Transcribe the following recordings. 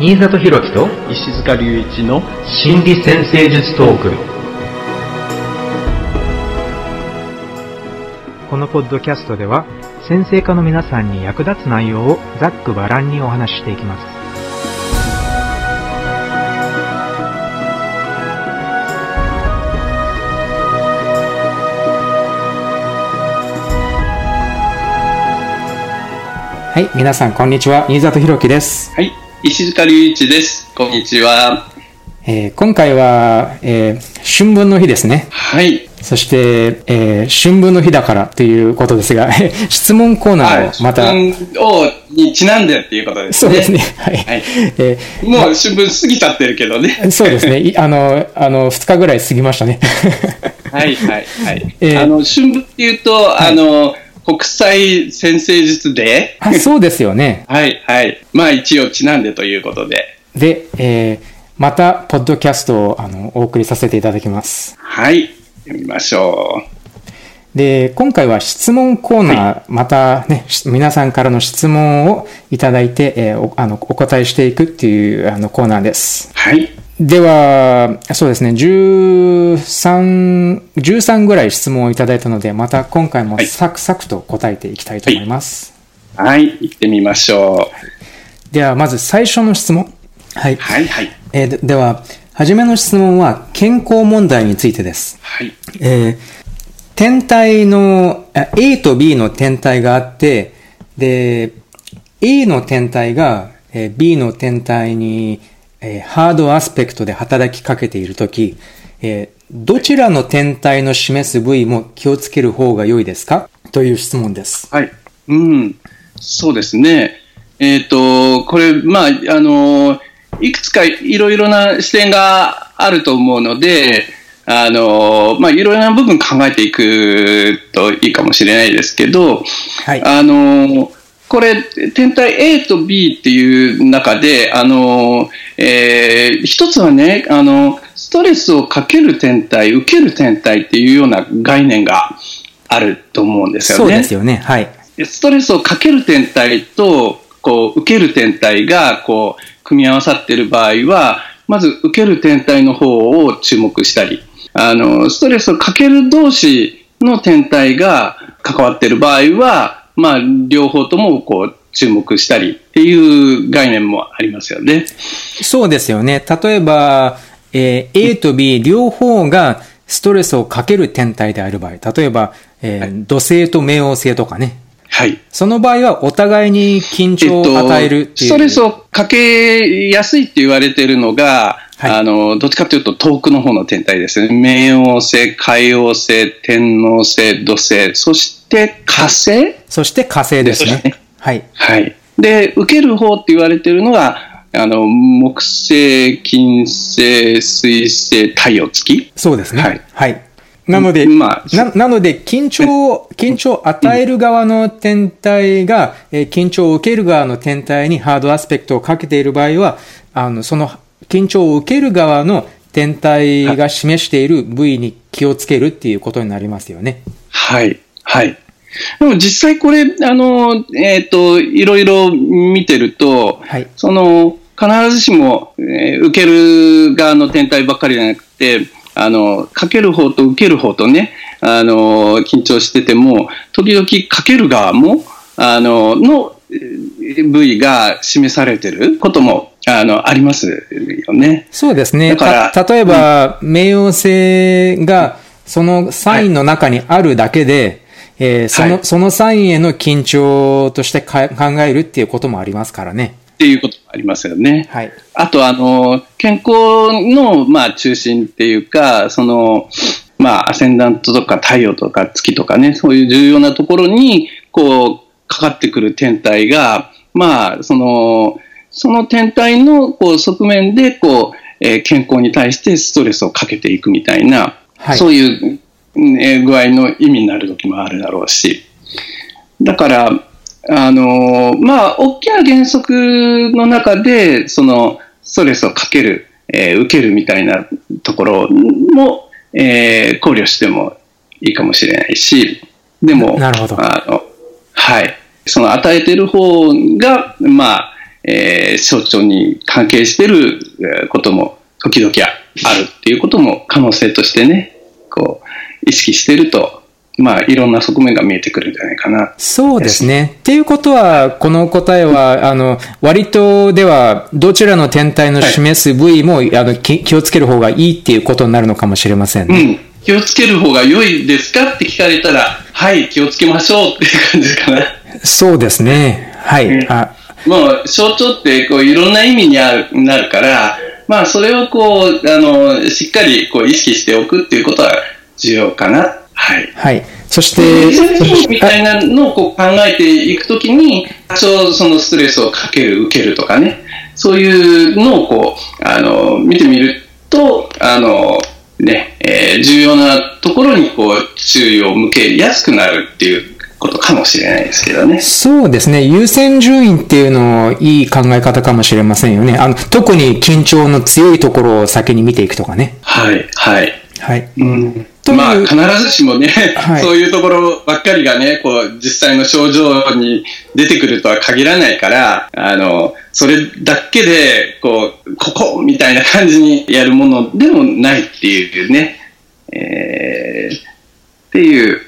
新里博樹と石塚隆一の心理先生術トーク。このポッドキャストでは先生科の皆さんに役立つ内容をざっくばらんにお話ししていきます。はい皆さんこんにちは。新里博樹です。はい石塚隆一ですこんにちはえー今回は、えー春分の日ですね。はいそして、えー春分の日だからということですが、質問コーナーをまた、春分をにちなんでっていうことですねそうですね。はい。はいえもう春分過ぎちゃってるけどねーそうですね。い あの、あの、2日ぐらい過ぎましたね。はいはいはい、えーあの春分っていうと、あの国際先生術デーあそうですよね。はいはいまあ一応ちなんでということでで、えーまた、ポッドキャストをあのお送りさせていただきます。はい読みましょで、今回は質問コーナー、またね、し皆さんからの質問をいただいて、えーおあのお答えしていくっていうあのコーナーですう。はいでは、そうですね、13、13ぐらい質問をいただいたので、また今回もはいサクサクと答えていきたいと思います。はい行ってみましょうでは、まず最初の質問。はい。はいはいえーででは、はじめの質問は健康問題についてです。はいえー天体の、あ A と B の天体があって、で、A の天体が、えー B の天体に、えーハードアスペクトで働きかけているとき、えーどちらの天体の示す部位も気をつける方が良いですか？という質問です。はい。うん。そうですね。えっ、と、これ、まあ、あの、いくつかいろいろな視点があると思うので、あの、まあ、いろいろな部分考えていくといいかもしれないですけど、はい。あの、これ、天体 A と B っていう中で、あの、えー一つはね、あの、ストレスをかける天体、受ける天体っていうような概念があると思うんですよね。そうですよね。はい。ストレスをかける天体と、こう、受ける天体が、こう、組み合わさっている場合は、まず受ける天体の方を注目したり、あの、ストレスをかける同士の天体が関わっている場合は、まあ、両方とも、こう、注目したりっていう概念もありますよね。そうですよね。例えば、えー A と B 両方がストレスをかける天体である場合、例えば、えー土星と冥王星とかね。はい。その場合はお互いに緊張を与えるっていう。ストレスをかけやすいって言われているのが、はいあの、どっちかというと遠くの方の天体ですね。冥王星、海王星、天王星、土星、そして火星そして火星ですね。はい。はい。で、受ける方って言われているのが、あの、木星、金星、水星、太陽、月そうですね。はいはい。なので、まあななので、緊張を、緊張を与える側の天体が、えー緊張を受ける側の天体にハードアスペクトをかけている場合は、あの、その緊張を受ける側の天体が示している部位に気をつけるっていうことになりますよね。はい。はい。でも実際これ、あの、えっ、と、いろいろ見てると、はい。その、必ずしも、えー受ける側の天体ばっかりじゃなくて、あの、かける方と受ける方とね、あの、緊張してても、時々かける側も、あの、のえー部位が示されてることも、あの、ありますよね。そうですね。だからた例えば、冥王星がそのサインの中にあるだけで、えーその、はいそのサインへの緊張としてか考えるっていうこともありますからね。っていうこともありますよね。はい。あと、あの、健康の、まあ、中心っていうか、その、まあ、アセンダントとか太陽とか月とかね、そういう重要なところに、こう、かかってくる天体が、まあ、その、その天体の、こう、側面で、こう、えー健康に対してストレスをかけていくみたいな、はいそういう、うんえー具合の意味になる時もあるだろうし。だから、あのまあ、大きな原則の中で、その、ストレスをかける、えー受けるみたいなところも、えー考慮してもいいかもしれないし、でも、なるほどあの、はい。その与えてる方が、まあ、えー、象徴に関係してることも時々あるっていうことも可能性としてね、こう、意識してると、まあ、いろんな側面が見えてくるんじゃないかな。そうですね。っていうことは、この答えは、あの、割とでは、どちらの天体の示す部位も、はい、あの気をつける方がいいっていうことになるのかもしれませんね。うん。気をつける方が良いですかって聞かれたら、はい、気をつけましょうっていう感じかな。そうですね。はい。うん、あもう、象徴ってこういろんな意味にあるなるから、まあ、それをこう、あの、しっかりこう意識しておくっていうことは重要かな。はい。はい。そして、みたいなのをこう考えていくときに、多少そのストレスをかける、受けるとかね、そういうのをこう、あの、見てみると、あの、ね、えー、重要なところにこう、注意を向けやすくなるっていうことかもしれないですけどね。そうですね。優先順位っていうのいい考え方かもしれませんよね。あの、特に緊張の強いところを先に見ていくとかね。はい、はい。はい。うん。まあ、必ずしもね、はい、そういうところばっかりがね、こう、実際の症状に出てくるとは限らないから、あの、それだけで、こう、ここみたいな感じにやるものでもないっていうね、えー、っていう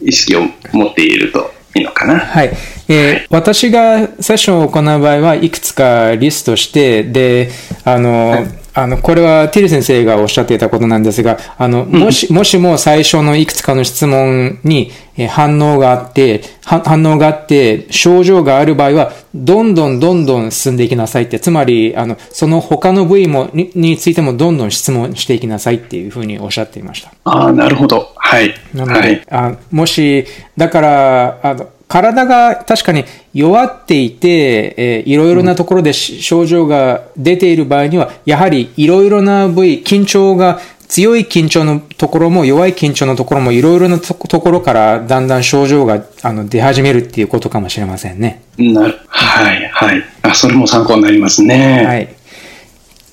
意識を持っているといいのかな。はい。えー、はい、私がセッションを行う場合はいくつかリストして、で、あの、はいあの、これはティル先生がおっしゃっていたことなんですが、あの、もし、もしも最初のいくつかの質問に反応があって、反応があって、症状がある場合は、どんどんどんどん進んでいきなさいって、つまり、あの、その他の部位もに、についてもどんどん質問していきなさいっていうふうにおっしゃっていました。ああ、なるほど。はい。なので、はい、あもし、だから、あの、体が確かに弱っていて、えー、いろいろなところで症状が出ている場合には、やはりいろいろな部位、緊張が強い緊張のところも弱い緊張のところもいろいろなところからだんだん症状があの出始めるっていうことかもしれませんね。なるはい、はい。あ、それも参考になりますね。はい。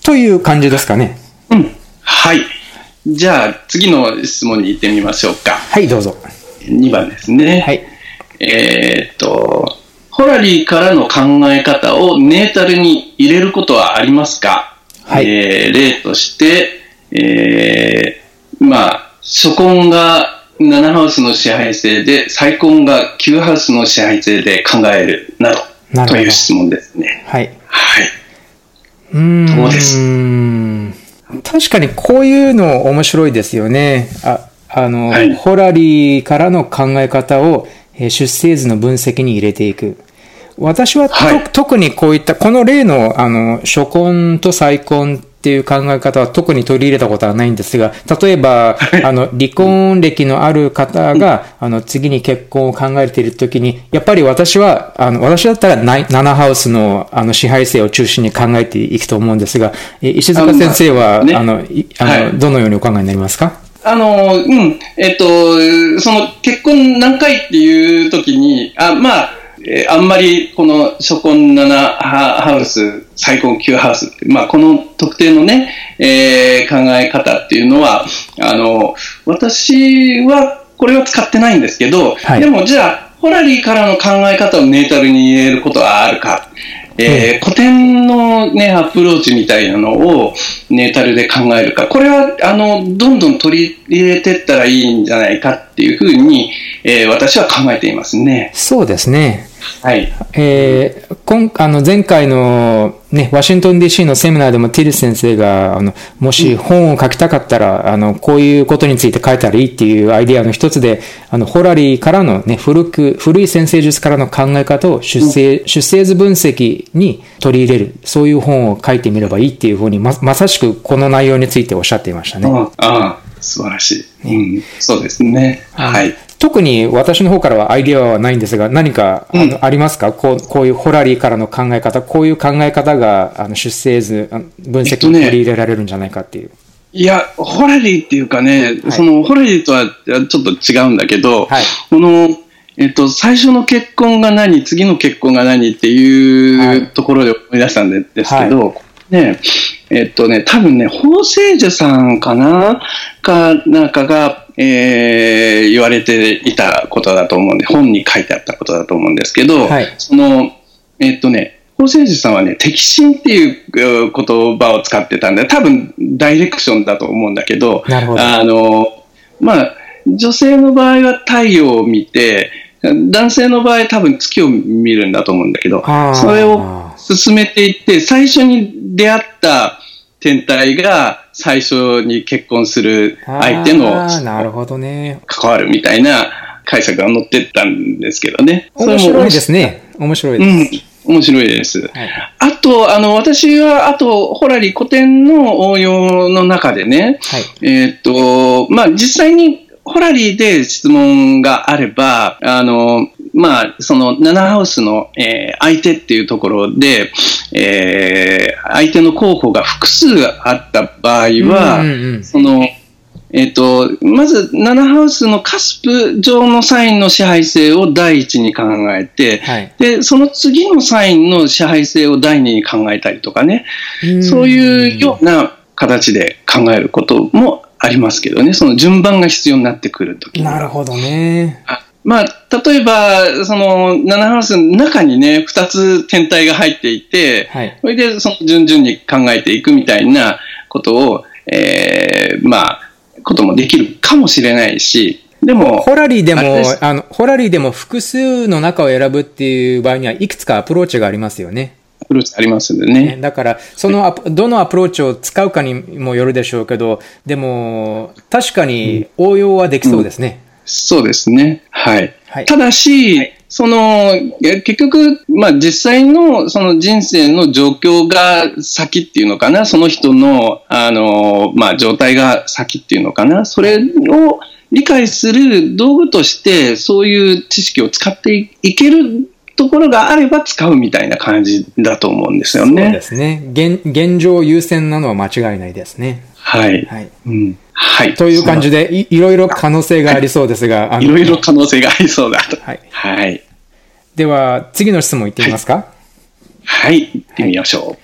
という感じですかね。うん。はい。じゃあ、次の質問に行ってみましょうか。はい、どうぞ。2番ですね。はい。えー、っと、ホラリーからの考え方をネータルに入れることはありますか、はい、えー、例として、えー、まあ、初婚が7ハウスの支配性で、再婚が9ハウスの支配性で考えるなど、という質問ですね。はい。はい。うん。どうです？確かにこういうの面白いですよね。あ、あの、はい、ホラリーからの考え方を出生図の分析に入れていく。私は、はい、特にこういった、この例の、あの、初婚と再婚っていう考え方は特に取り入れたことはないんですが、例えば、あの、離婚歴のある方が、あの、次に結婚を考えているときに、やっぱり私は、あの、私だったら7ハウスの、あの、支配性を中心に考えていくと思うんですが、石塚先生は、あの、あの、はい、どのようにお考えになりますか？あの、うん、えっと、その結婚何回っていう時に、あ、まあ、えー、あんまりこの初婚7ハウス、再婚9ハウスって、まあこの特定のね、えー、考え方っていうのは、あの、私はこれは使ってないんですけど、はい、でもじゃあ、ホラリーからの考え方をネータルに入れることはあるか。えー、古典のね、アプローチみたいなのをネータルで考えるか、これは、あの、どんどん取り入れてったらいいんじゃないかっていうふうに、えー、私は考えていますね。そうですね。はい。えー、今、あの、前回のね、ワシントン DC のセミナーでもティルス先生が、あの、もし本を書きたかったら、うん、あの、こういうことについて書いたらいいっていうアイディアの一つで、あの、ホラリーからのね、古く、古い先生術からの考え方を出生、うん、出生図分析に取り入れる、そういう本を書いてみればいいっていうふうに、ま、まさしくこの内容についておっしゃっていましたね。ああ、素晴らしい。うん、そうですね。はい。特に私の方からはアイディアはないんですが、何かあの、ありますか？こうこういうホラリーからの考え方、こういう考え方があの出生図、分析に取り入れられるんじゃないかっていう。いや、ホラリーっていうかね、はい、そのホラリーとはちょっと違うんだけど、はい、この、えっと、最初の結婚が何、次の結婚が何っていうところで思い出したんですけど、はい、ね、えっとね、多分ね、法政樹さんかなかなんかが、えー、言われていたことだと思うんで、本に書いてあったことだと思うんですけど、はい、その、えっとね、法政治さんはね、適心っていう言葉を使ってたんで、多分ダイレクションだと思うんだけど、ど。あの、まあ、女性の場合は太陽を見て、男性の場合多分月を見るんだと思うんだけどそれを進めていって、最初に出会った天体が最初に結婚する相手のなるほどね。関わるみたいな解釈が載ってったんですけどね。面白いですね。面白いです。うん、面白いです。はいあと、あの、私は、あと、ホラリ古典の応用の中でね、はい。えーっと、まあ、実際に、ホラリーで質問があれば、あの、まあ、その、ナナハウスの、えー相手っていうところで、えー相手の候補が複数あった場合は、うんうんうんその、えっ、と、まず、ナナハウスのカスプ上のサインの支配性を第一に考えて、はい。で、その次のサインの支配性を第二に考えたりとかね、そういうような形で考えることもありますけどね、その順番が必要になってくるときなるほどね。あまあ、例えば、その、7ハウスの中にね、2つ天体が入っていて、はい。それで、その順々に考えていくみたいなことを、えーまあ、こともできるかもしれないし、でも、ホラリーでもあの、ホラリーでも複数の中を選ぶっていう場合には、いくつかアプローチがありますよね。アプローチありますんでねね。だから、そのどのアプローチを使うかにもよるでしょうけど、でも、確かに応用はできそうですね。そうですね。はい。はいただし、その、え結局、まあ実際のその人生の状況が先っていうのかな、その人の、あの、まあ状態が先っていうのかな、それを理解する道具として、そういう知識を使っていけるところがあれば使うみたいな感じだと思うんですよそうね。ですね。現、現状優先なのは間違いないですね。はい。はい。うん。はい。という感じで、いいろいろ可能性がありそうですが、あのいろいろ可能性がありそうだと。はい。はい。では、次の質問いってみますか、はい。行ってみましょう。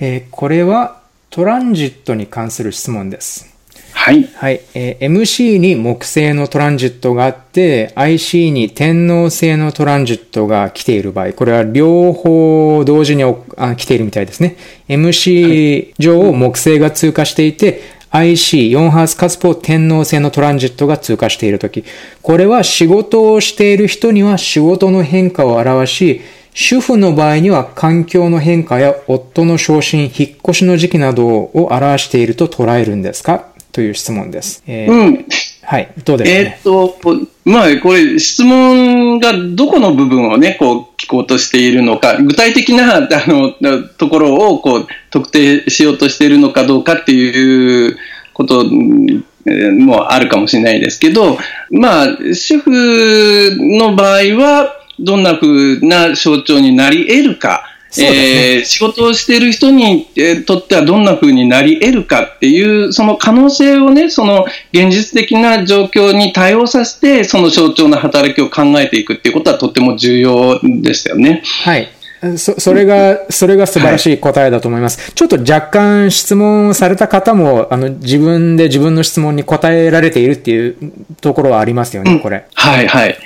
えーこれはトランジットに関する質問です。はい。はい。えー MC に木星のトランジットがあって、IC に天王星のトランジットが来ている場合、これは両方同時におあ来ているみたいですね。MC 上を木星が通過していて、IC4 ハースカスポ天王星のトランジットが通過しているとき、これは仕事をしている人には仕事の変化を表し、主婦の場合には環境の変化や夫の昇進、引っ越しの時期などを表していると捉えるんですか？という質問です。えーうん。はい、どうですかえねーっ。と、まあ、これ、質問がどこの部分をね、こう、聞こうとしているのか、具体的な、あの、ところを、こう、特定しようとしているのかどうかっていうこともあるかもしれないですけど、まあ、主婦の場合は、どんな風な象徴になり得るか、えー仕事をしている人にえーとってはどんな風になり得るかっていう、その可能性をね、その現実的な状況に対応させて、その象徴の働きを考えていくっていうことはとっても重要ですよね。はい。そ、それが、それが素晴らしい答えだと思います。ちょっと若干質問された方も、あの、自分で自分の質問に答えられているっていうところはありますよね、これ。はいはい。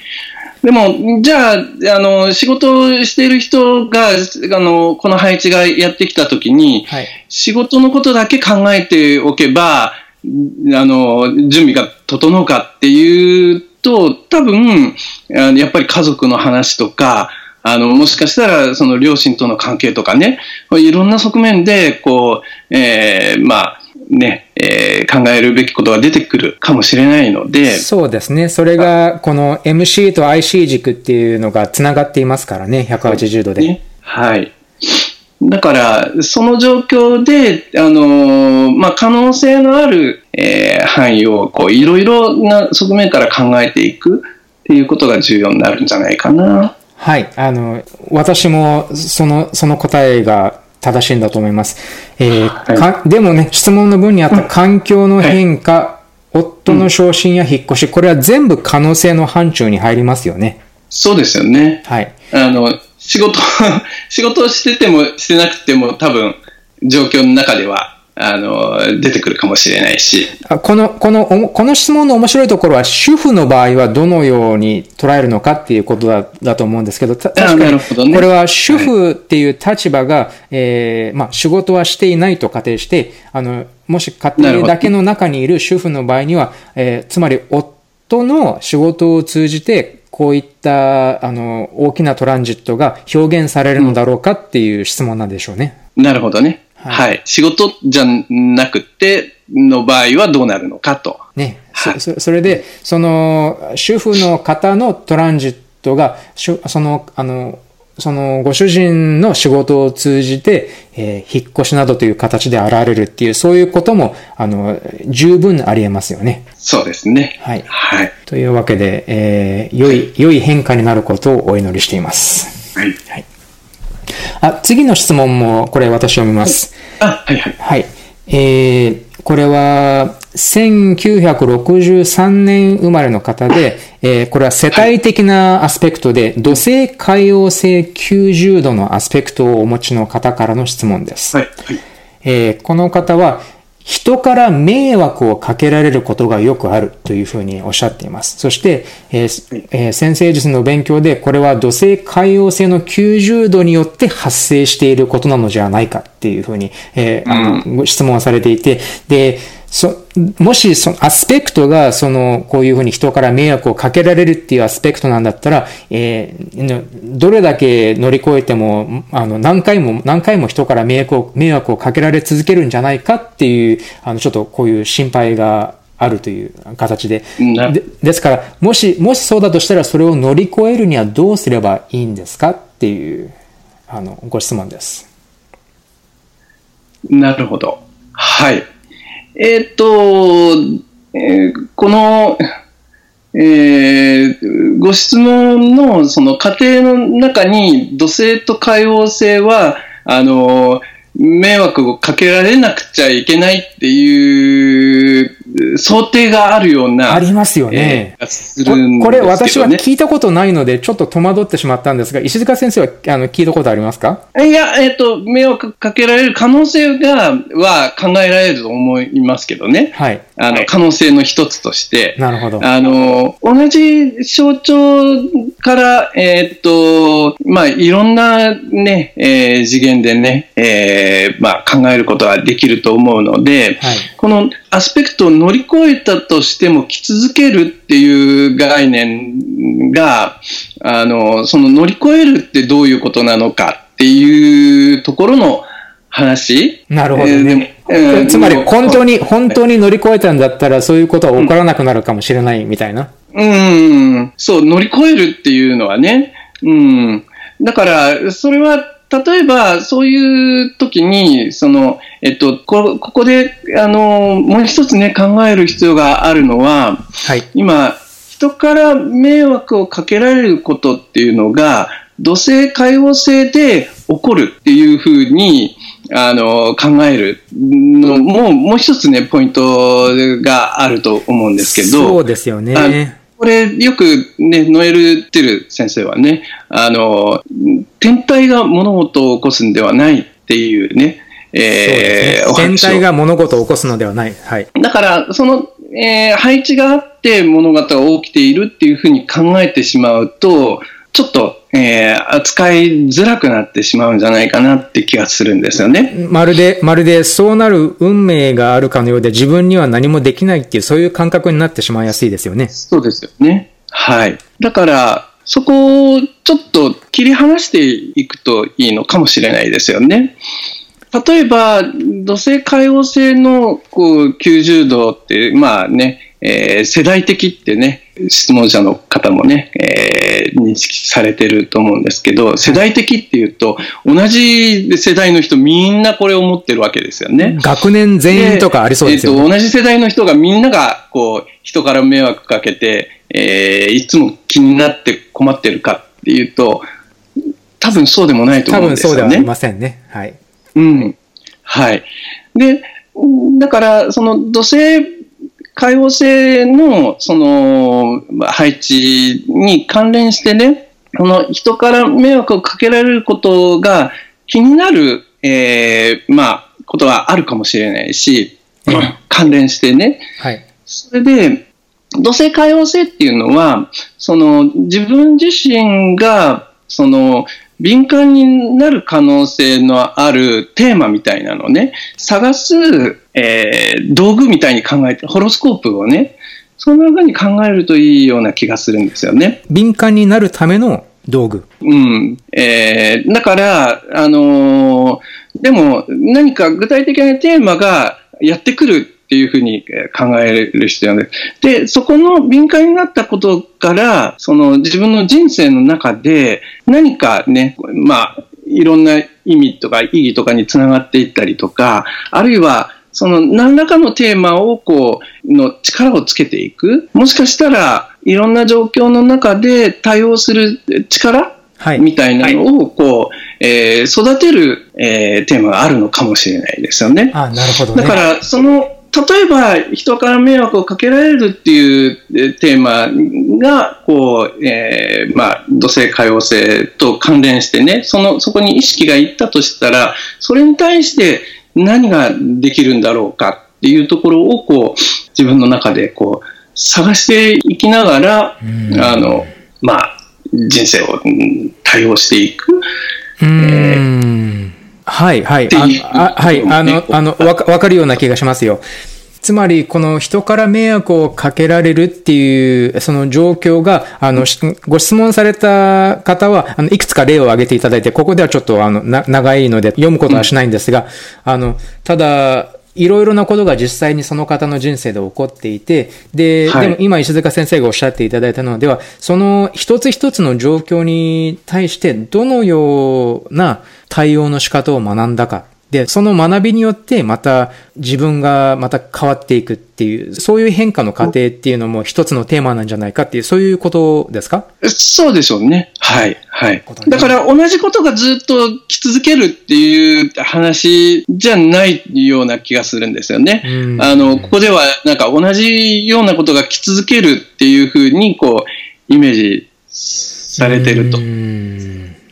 でも、じゃあ、あの、仕事をしている人が、あの、この配置がやってきたときに、はい。仕事のことだけ考えておけば、んあの、準備が整うかっていうと、多分、やっぱり家族の話とか、あの、もしかしたら、その両親との関係とかね、いろんな側面で、こう、えーまあ、ね、えー考えるべきことが出てくるかもしれないので、そうですね。それが、この MC と IC 軸っていうのが繋がっていますからね、180度で。ね。はい。だから、その状況で、あのーまあ、可能性のある、えー範囲を、こう、いろいろな側面から考えていくっていうことが重要になるんじゃないかな。はい。あの、私も、その、その答えが正しいんだと思います。えーはいかでもね、質問の文にあった環境の変化、夫の昇進や引っ越し、これは全部可能性の範疇に入りますよね。そうですよね。はい。あの、仕事、仕事をしててもしてなくても多分、状況の中では、あの、出てくるかもしれないし。この、この、この質問の面白いところは、主婦の場合はどのように捉えるのかっていうことだだと思うんですけど、確かに、これは主婦っていう立場が、はい、えー、まあ、仕事はしていないと仮定して、あの、もし家庭だけの中にいる主婦の場合には、えー、つまり夫の仕事を通じて、こういった、あの、大きなトランジットが表現されるのだろうかっていう質問なんでしょうね。うん、なるほどね。はい、仕事じゃなくて、の場合はどうなるのかと。ね。はい、そそれで、その、主婦の方のトランジットが、その、あの、そのご主人の仕事を通じて、えー、引っ越しなどという形で現れるっていう、そういうことも、あの、十分あり得ますよね。そうですね。はい。はい。というわけで、えー、良い、良い変化になることをお祈りしています。はい。はいあ、次の質問も、これ私読みます。あ、はいはい。はい。えー、これは、1963年生まれの方で、えー、これは世帯的なアスペクトで、土星海洋性90度のアスペクトをお持ちの方からの質問です。はい。はい、えー、この方は、人から迷惑をかけられることがよくあるというふうにおっしゃっています。そして、えーえー、先生術の勉強でこれは土星海洋性の90度によって発生していることなのではないかっていうふうに、えー、あの、質問されていて、で、そ、もしそのアスペクトが、その、こういうふうに人から迷惑をかけられるっていうアスペクトなんだったら、えー、どれだけ乗り越えても、あの、何回も、何回も人から迷惑を、迷惑をかけられ続けるんじゃないかっていう、あの、ちょっとこういう心配があるという形で。でですから、もし、もしそうだとしたら、それを乗り越えるにはどうすればいいんですかっていう、あの、ご質問です。なるほど。はい。えっ、と、えー、この、えー、ご質問のその家庭の中に土星と海王星は、あの、迷惑をかけられなくちゃいけないっていう想定があるような。ありますよね。えー、これ私は聞いたことないので、ちょっと戸惑ってしまったんですが、石塚先生はあの聞いたことありますか？いや、えっ、ー、と、迷惑かけられる可能性が、は考えられると思いますけどね。はい。あの、可能性の一つとして。なるほど。あの、同じ象徴から、えっ、ー、と、まあ、いろんなね、えー、次元でね、えー、まあ、考えることができると思うので、はい、このアスペクトを乗り越えたとしても来続けるっていう概念が、あの、その乗り越えるってどういうことなのかっていうところの話。なるほどね。えー、つまり本当に、本当に乗り越えたんだったらそういうことは起こらなくなるかもしれないみたいな。うん、うん、そう、乗り越えるっていうのはね。うん。だから、それは例えば、そういう時に、その、えっと、こここで、あの、もう一つね、考える必要があるのは、はい、今、人から迷惑をかけられることっていうのが、土星、海王星で起こるっていうふうに、あの、考えるのも、もう一つね、ポイントがあると思うんですけど。そうですよね。これ、よくね、ノエル・ティル先生はね、あの、天体が物事を起こすんではないっていうね、えー、ね、天体が物事を起こすのではない。はい。だから、その、えー、配置があって物事が起きているっていうふうに考えてしまうと、ちょっと、えー、扱いづらくなってしまうんじゃないかなって気がするんですよね。まるで、まるでそうなる運命があるかのようで自分には何もできないっていうそういう感覚になってしまいやすいですよね。そうですよね。はい。だから、そこをちょっと切り離していくといいのかもしれないですよね。例えば、土星海王星のこう90度って、まあね、えー、世代的ってね、質問者の方もね、えー、認識されてると思うんですけど、世代的っていうと、同じ世代の人みんなこれを持ってるわけですよね。学年全員とかありそうですよね。えー、と同じ世代の人がみんなが、こう、人から迷惑かけて、えー、いつも気になって困ってるかっていうと、多分そうでもないと思うんですよね。多分そうではありませんね。はい。うん。はい。で、だから、その土星海王星のその配置に関連してね、この人から迷惑をかけられることが気になる、えー、まあ、ことがあるかもしれないし、関連してね。はい。それで、土星海王星っていうのは、その自分自身が、その敏感になる可能性のあるテーマみたいなのをね、探す、えー、道具みたいに考えて、ホロスコープをね、そんな風に考えるといいような気がするんですよね。敏感になるための道具。うん。えー、だから、あのー、でも何か具体的なテーマがやってくるっていうふうに考える必要です。で、そこの敏感になったことから、その自分の人生の中で何かね、まあ、いろんな意味とか意義とかにつながっていったりとか、あるいはその何らかのテーマをこう、の力をつけていく。もしかしたらいろんな状況の中で対応する力はい、みたいなのをこう、えー、育てる、えー、テーマがあるのかもしれないですよね。あなるほど、ね、だから、その例えば人から迷惑をかけられるっていうテーマがこう、えーまあ、土星、海王星と関連してねそのそこに意識がいったとしたらそれに対して何ができるんだろうかっていうところをこう自分の中でこう探していきながら、あのまあ、人生を対応していく。うん、えーはい、はい。あはい、あの、あの、わかわかるような気がしますよ。つまり、この人から迷惑をかけられるっていう、その状況が、あの、ご質問された方は、あの、いくつか例を挙げていただいて、ここではちょっと、あの、な、長いので読むことはしないんですが、あの、ただ、いろいろなことが実際にその方の人生で起こっていて、で、はい、でも今石塚先生がおっしゃっていただいたのでは、その一つ一つの状況に対してどのような対応の仕方を学んだかで、その学びによってまた自分がまた変わっていくっていう、そういう変化の過程っていうのも一つのテーマなんじゃないかっていう、そういうことですか？そうでしょうね。はい、はい。だから同じことがずっと来続けるっていう話じゃないような気がするんですよね。あの、ここではなんか同じようなことが来続けるっていうふうにこう、イメージされてると。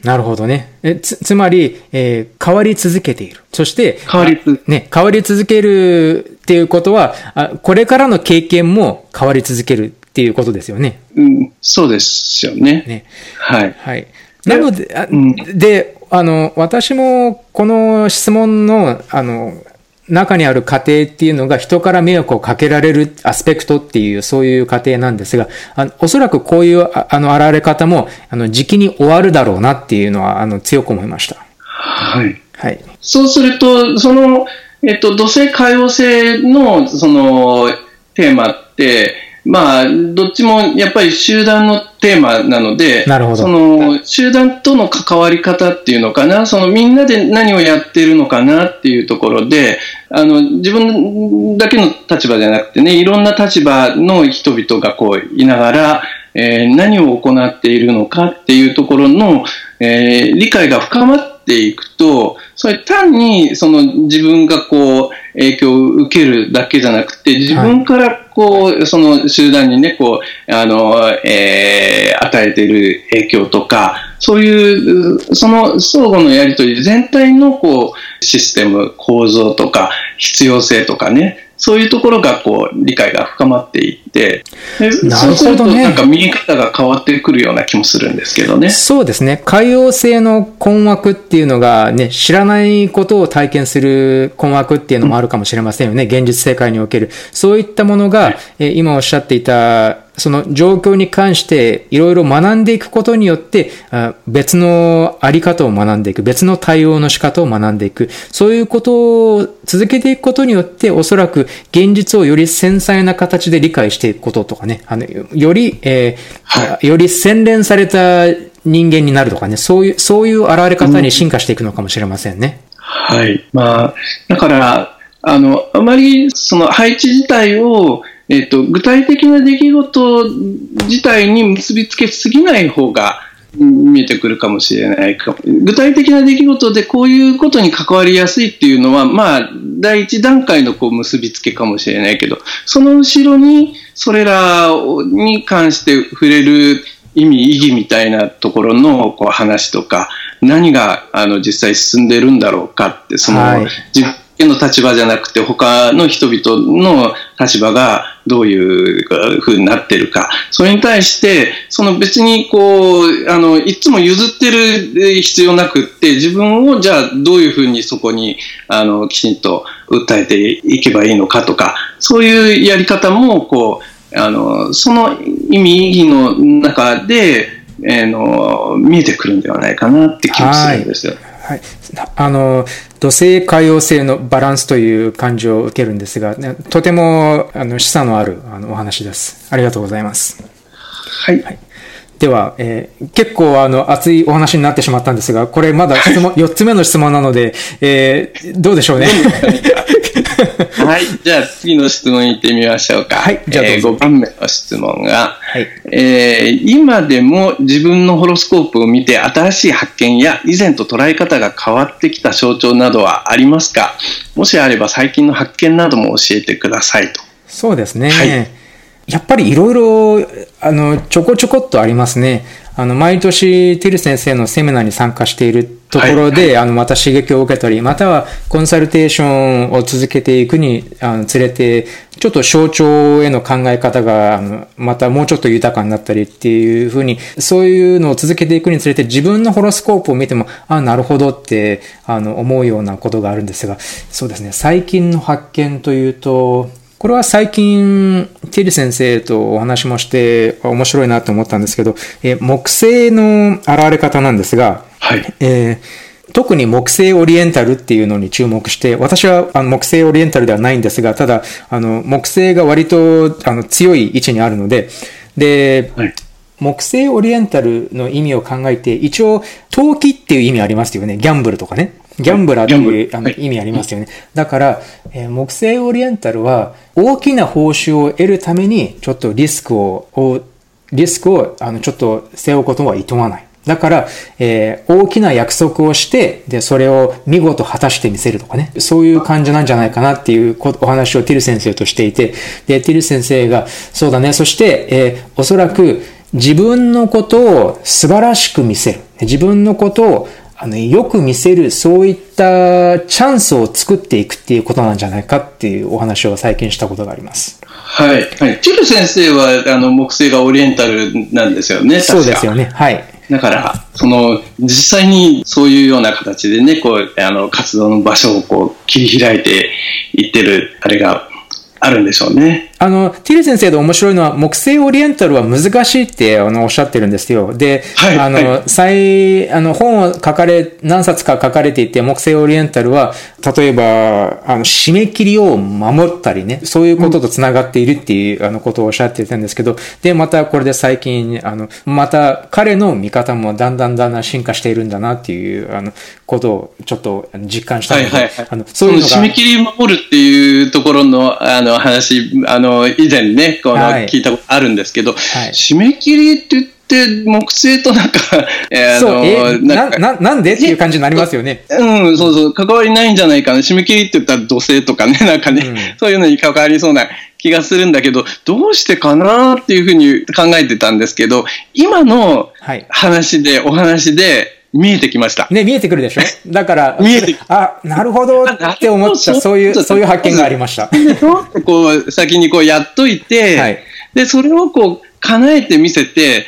なるほどね。えつ、つまり、えー、変わり続けている。そして、変わりね、変わり続けるっていうことはあ、これからの経験も変わり続けるっていうことですよね。うん、そうですよね。ね。はい。はい。なので、あうん、で、あの、私もこの質問の、あの、中にある過程っていうのが人から迷惑をかけられるアスペクトっていうそういう過程なんですが、あおそらくこういうあの現れ方もあの時期に終わるだろうなっていうのはあの強く思いました。はい。はい。そうすると、その、えっと、土星海王星のそのテーマって、まあ、どっちもやっぱり集団のテーマなので、なるほど。その集団との関わり方っていうのかな、そのみんなで何をやってるのかなっていうところで、あの、自分だけの立場じゃなくてね、いろんな立場の人々がこういながら、えー、何を行っているのかっていうところの、えー、理解が深まっていくと、それ単にその自分がこう影響を受けるだけじゃなくて、自分からこう、その集団にね、こう、あの、えー、与えている影響とか、そういう、その相互のやりとり全体のこう、システム、構造とか、必要性とかね、そういうところがこう理解が深まっていって、そうするとなんか見え方が変わってくるような気もするんですけどね。そうですね。海洋性の困惑っていうのがね、知らないことを体験する困惑っていうのもあるかもしれませんよね。うん、現実世界における。そういったものが、はい、え今おっしゃっていたその状況に関していろいろ学んでいくことによって、別のあり方を学んでいく、別の対応の仕方を学んでいく、そういうことを続けていくことによって、おそらく現実をより繊細な形で理解していくこととかね、あのより、えー、より洗練された人間になるとかね、そういう、そういう現れ方に進化していくのかもしれませんね。うん、はい。まあ、だから、あの、あまりその配置自体を、えっと、具体的な出来事自体に結びつけすぎない方が見えてくるかもしれないか。具体的な出来事でこういうことに関わりやすいっていうのは、まあ、第一段階のこう結びつけかもしれないけど、その後ろにそれらに関して触れる意味、意義みたいなところのこう話とか、何があの実際進んでるんだろうかって、その、はい家の立場じゃなくて他の人々の立場がどういうふうになってるか。それに対して、その別にこう、あの、いつも譲ってる必要なくって、自分をじゃあどういうふうにそこに、あの、きちんと訴えていけばいいのかとか、そういうやり方も、こう、あの、その意味、意義の中で、えー、の見えてくるんではないかなって気がするんですよ。はい、あの土星海洋性のバランスという感じを受けるんですが、ね、とてもあの示唆のあるあのお話です。ありがとうございます。はい、はいでは、えー、結構あの熱いお話になってしまったんですが、これまだ 質問、4つ目の質問なので、えー、どうでしょうね。はい。じゃあ次の質問に行ってみましょうか。はい。じゃあ、えー、5番目の質問が、はい、えー、今でも自分のホロスコープを見て新しい発見や以前と捉え方が変わってきた象徴などはありますか？もしあれば最近の発見なども教えてくださいと。そうですね。はい、やっぱりいろいろ、あの、ちょこちょこっとありますね。あの、毎年、ティル先生のセミナーに参加しているところで、はいはい、あの、また刺激を受けたり、またはコンサルテーションを続けていくに、あの、連れて、ちょっと象徴への考え方が、あの、またもうちょっと豊かになったりっていうふうに、そういうのを続けていくにつれて、自分のホロスコープを見ても、あ、なるほどって、あの、思うようなことがあるんですが、そうですね、最近の発見というと、これは最近、ティル先生とお話もして面白いなと思ったんですけど、え木星の現れ方なんですが、はい。えー、特に木星オリエンタルっていうのに注目して、私はあの木星オリエンタルではないんですが、ただ、あの、木星が割とあの強い位置にあるので、で、はい木星オリエンタルの意味を考えて、一応、投機っていう意味ありますよね。ギャンブルとかね。ギャンブラーっていうあの意味ありますよね。だから、えー、木星オリエンタルは大きな報酬を得るためにちょっとリスクを、リスクをあのちょっと背負うことはいとわない。だから、えー、大きな約束をして、で、それを見事果たしてみせるとかね。そういう感じなんじゃないかなっていうお話をティル先生としていて、で、ティル先生が、そうだね。そして、えー、おそらく自分のことを素晴らしく見せる。自分のことをあの、よく見せる、そういったチャンスを作っていくっていうことなんじゃないかっていうお話を最近したことがあります。はい。はい。チル先生は、あの、木星がオリエンタルなんですよね。そうですよね。はい。だから、その、実際にそういうような形でね、こう、あの、活動の場所をこう、切り開いていってる、あれが、あるんでしょうね。あの、ティル先生で面白いのは、木星オリエンタルは難しいってあのおっしゃってるんですよ。で、はい、あの、はい、最、あの、本を書かれ、何冊か書かれていて、木星オリエンタルは、例えば、あの、締め切りを守ったりね、そういうことと繋がっているっていう、うん、あの、ことをおっしゃってたんですけど、で、またこれで最近、あの、また彼の見方もだんだんだんだん進化しているんだなっていう、あの、ことをちょっと実感したので、はいはいはい、あの、そういうのが。締め切り守るっていうところの、あの、話、あの、以前ね、この、聞いたことあるんですけど、はい、締め切りって言って、木星となんか、えー、そう、えなななんでっていう感じになりますよね。うん、そうそう、関わりないんじゃないかな。締め切りって言ったら土星とかね、なんかね、うん、そういうのに関わりそうな気がするんだけど、どうしてかなっていうふうに考えてたんですけど、今の話で、はい、お話で、見えてきました。ね、見えてくるでしょ？だから、見えてあ、なるほどって思った、そういう、そういう発見がありました。こう、先にこうやっといて、はい、で、それをこう、叶えてみせて、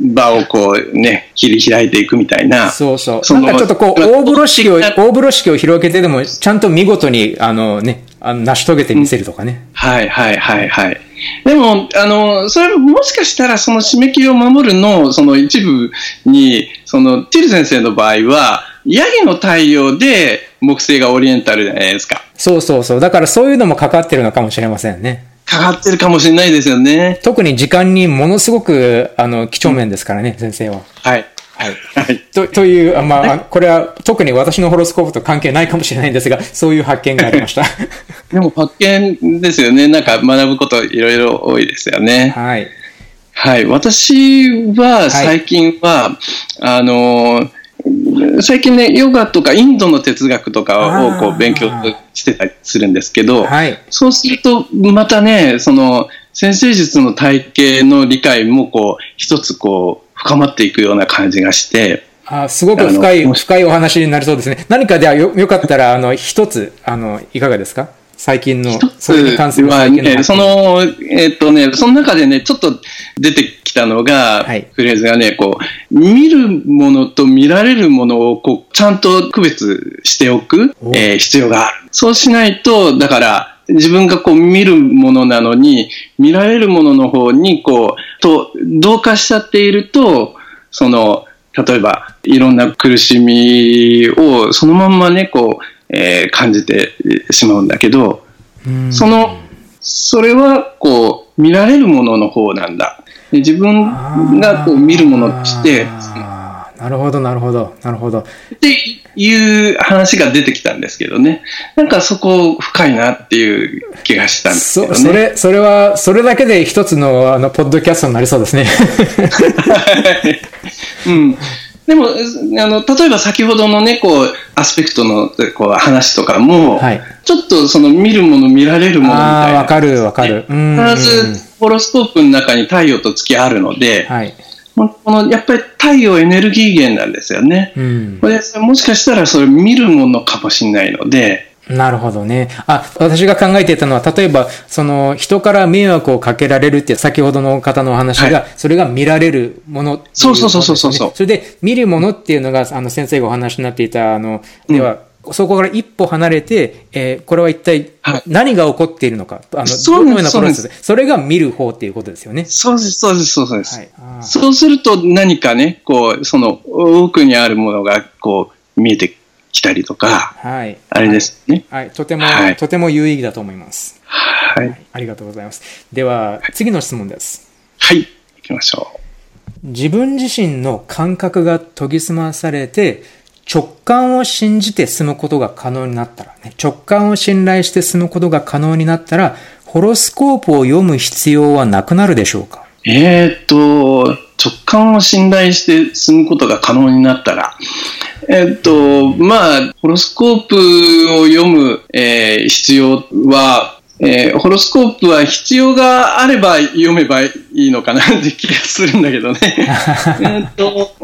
場をこうね、切り開いていくみたいな。そうそう。なんかちょっとこう、大風呂敷を、大風呂敷を広げてでも、ちゃんと見事に、あのね、あの成し遂げてみせるとかね。はいはいはいはい。でも、あの、それもしかしたらその締め切りを守るの、その一部に、その、ティル先生の場合は、ヤギの太陽で木星がオリエンタルじゃないですか。そうそうそう。だからそういうのもかかってるのかもしれませんね。かかってるかもしれないですよね。特に時間にものすごく、あの、几帳面ですからね、うん、先生は。はい。はい。はい。と、という、まあ、これは特に私のホロスコープと関係ないかもしれないんですが、そういう発見がありました。でも発見ですよね。なんか学ぶこといろいろ多いですよね。はい。はい。私は最近は、はい、あの、最近ね、ヨガとかインドの哲学とかをこう勉強してたりするんですけど、はい、そうするとまたね、その先生術の体系の理解もこう一つこう深まっていくような感じがして、あすごく深い、深いお話になりそうですね。何かではよ、よかったら、あの、一つ、あの、いかがですか？最近の、それに関する最近の、ね、その、えー、っとね、その中でね、ちょっと出てきたのが、はい、フレーズがね、こう、見るものと見られるものを、こう、ちゃんと区別しておく、えー、必要がある。そうしないと、だから、自分がこう見るものなのに、見られるものの方に、こう、と、同化しちゃっていると、その、例えば、いろんな苦しみをそのまんまね、こう、えー、感じてしまうんだけど、その、それはこう見られるものの方なんだ。で自分がこう見るものとして、なるほど、なるほど、なるほど。っていう話が出てきたんですけどね。なんかそこ深いなっていう気がしたんですけどね。そそれ、それは、それだけで一つのあの、ポッドキャストになりそうですね。うん。でも、あの、例えば先ほどのね、こう、アスペクトのこう話とかも、はい、ちょっとその見るもの、見られるものみたいな。わかる、わかる。必ず、ホロスコープの中に太陽と月あるので、はい、このやっぱり太陽エネルギー源なんですよね。うん、これもしかしたらそれ見るものかもしれないので、なるほどね。あ、私が考えていたのは、例えば、その、人から迷惑をかけられるって、先ほどの方のお話が、はい、それが見られるもの、ね、そうそうそうそうそう。それで、見るものっていうのが、あの、先生がお話になっていた、あの、では、うん、そこから一歩離れて、えー、これは一体何が起こっているのか、はい、あの、どのようなプロセスで、それが見る方っていうことですよね。そうです、そうです、そうです。はい、そうすると何かね、こう、その奥にあるものが、こう、見えて来たりとか、はい、あれですね、はい。はい、とても、はい、とても有意義だと思います。はい。ありがとうございます。では、次の質問です。はい、行きましょう。自分自身の感覚が研ぎ澄まされて、直感を信じて進むことが可能になったら、ね、直感を信頼して進むことが可能になったら、ホロスコープを読む必要はなくなるでしょうか？えー、っと、直感を信頼して進むことが可能になったら、えっと、まあ、ホロスコープを読む、えー、必要は、えー、ホロスコープは必要があれば読めばいいのかなって気がするんだけどね。えっと、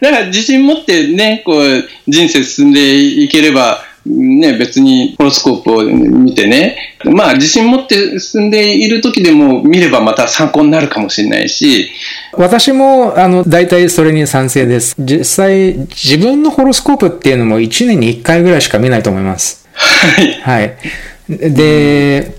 だから自信持ってね、こう、人生進んでいければ、ね、別にホロスコープを見てね、まあ自信持って進んでいる時でも見ればまた参考になるかもしれないし。私も、あの、大体それに賛成です。実際、自分のホロスコープっていうのも1年に1回ぐらいしか見ないと思います。はい。はい。で、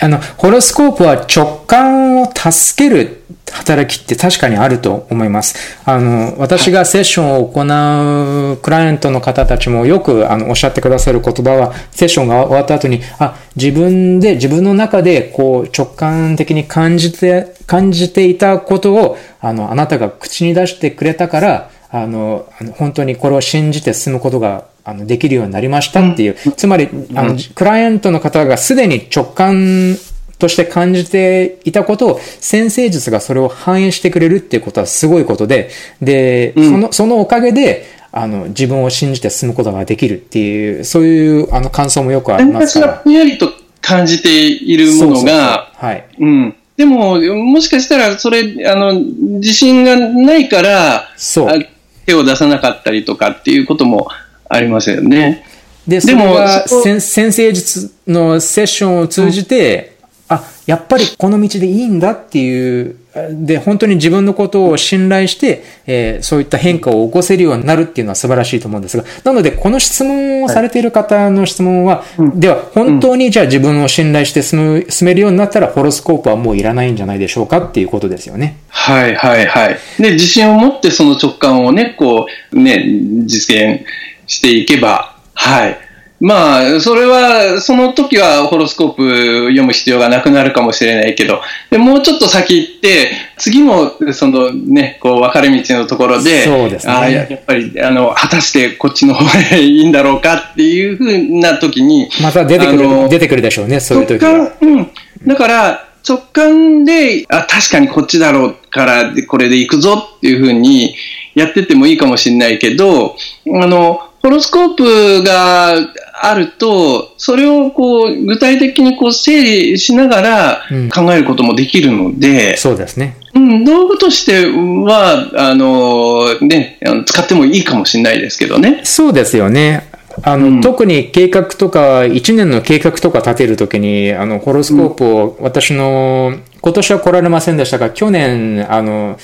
あの、ホロスコープは直感を助ける働きって確かにあると思います。あの、私がセッションを行うクライアントの方たちもよくあのおっしゃってくださる言葉は、セッションが終わった後に、あ、自分で、自分の中でこう直感的に感じて、感じていたことを、あの、あなたが口に出してくれたから、あの、本当にこれを信じて進むことがあのできるようになりましたっていう、つまり、あの、クライアントの方がすでに直感として感じていたことを、先生術がそれを反映してくれるっていうことはすごいことで、で、うん、その、そのおかげで、あの、自分を信じて進むことができるっていう、そういう、あの、感想もよくありますから。ふんやりと感じているものが、はい。うん。でも、もしかしたら、それ、あの、自信がないから、そう。手を出さなかったりとかっていうこともありますよね。で、それが先生術のセッションを通じて、あ、やっぱりこの道でいいんだっていう、で、本当に自分のことを信頼して、えー、そういった変化を起こせるようになるっていうのは素晴らしいと思うんですが、なので、この質問をされている方の質問は、はい、では、本当にじゃあ自分を信頼して進む、進めるようになったら、ホロスコープはもういらないんじゃないでしょうかっていうことですよね。はいはいはい。で、自信を持ってその直感をね、こう、ね、実現していけば、はい。まあ、それは、その時はホロスコープ読む必要がなくなるかもしれないけど、でもうちょっと先行って、次も、そのね、こう、分かれ道のところで、そうですね。あやっぱり、あの、果たしてこっちの方へいいんだろうかっていうふうな時に、また出てくる、出てくるでしょうね、そういう時は。うん。だから、直感で、あ、確かにこっちだろうから、これで行くぞっていうふうにやっててもいいかもしれないけど、あの、ホロスコープがあると、それをこう具体的にこう整理しながら考えることもできるので、うん、そうですね。うん、道具としては、あの、ね、使ってもいいかもしれないですけどね。そうですよね。あの、うん、特に計画とか、1年の計画とか立てるときに、あの、ホロスコープを、私の、今年は来られませんでしたが、去年、あの、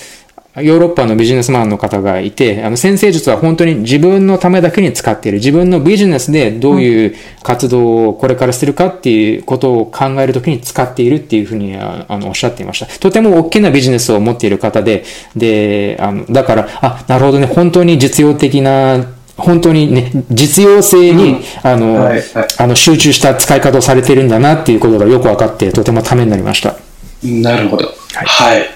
ヨーロッパのビジネスマンの方がいて、あの、先生術は本当に自分のためだけに使っている。自分のビジネスでどういう活動をこれからするかっていうことを考えるときに使っているっていうふうにあのおっしゃっていました。とても大きなビジネスを持っている方で、で、あの、だから、あ、なるほどね、本当に実用的な本当にね、実用性に、うん、あの、はいはい、あの、集中した使い方をされているんだなっていうことがよく分かって、とてもためになりました。なるほど。はい。はい、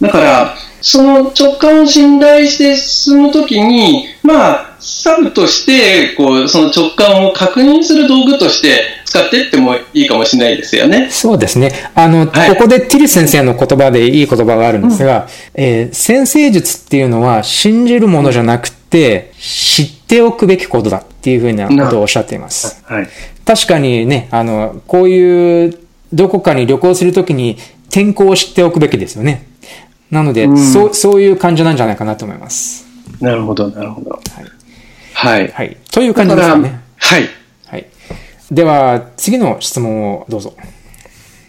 だから、その直感を信頼して進むときに、まあ、サブとして、こう、その直感を確認する道具として使っていってもいいかもしれないですよね。そうですね。あの、はい、ここでティリス先生の言葉でいい言葉があるんですが、うん、えー、先生術っていうのは信じるものじゃなくて、知っておくべきことだっていうふうなことをおっしゃっています。はい、確かにね、あの、こういう、どこかに旅行するときに天候を知っておくべきですよね。なので、うん、そう、そういう感じなんじゃないかなと思います。なるほど、なるほど。はい。はい。はい。という感じですかね。はい。はい。では、次の質問をどうぞ。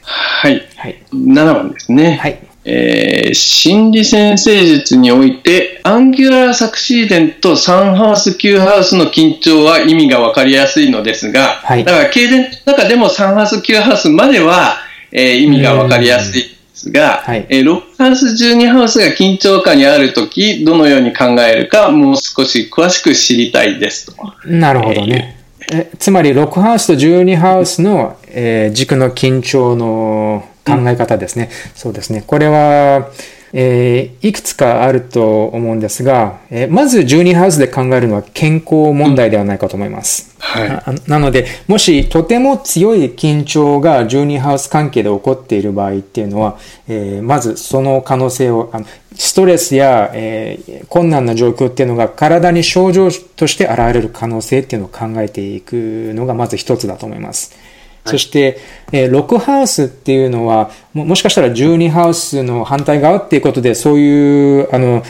はい。はい。7番ですね。はい。えー、心理先生術において、アンギュラーサクシーデント3ハウス9ハウスの緊張は意味がわかりやすいのですが、はい、だから、経電の中でも3ハウス9ハウスまでは、えー、意味がわかりやすいですが、はい、えー、6ハウス12ハウスが緊張下にあるとき、どのように考えるか、もう少し詳しく知りたいですと。なるほどね。えー、つまり、6ハウスと12ハウスの、えー、軸の緊張の考え方ですね。うん、そうですね。これは、えー、いくつかあると思うんですが、えー、まず12ハウスで考えるのは健康問題ではないかと思います。はい、なので、もしとても強い緊張が12ハウス関係で起こっている場合っていうのは、えー、まずその可能性を、あのストレスや、えー、困難な状況っていうのが体に症状として現れる可能性っていうのを考えていくのがまず一つだと思います。そして、えー、6ハウスっていうのはも、もしかしたら12ハウスの反対側っていうことで、そういう、あの、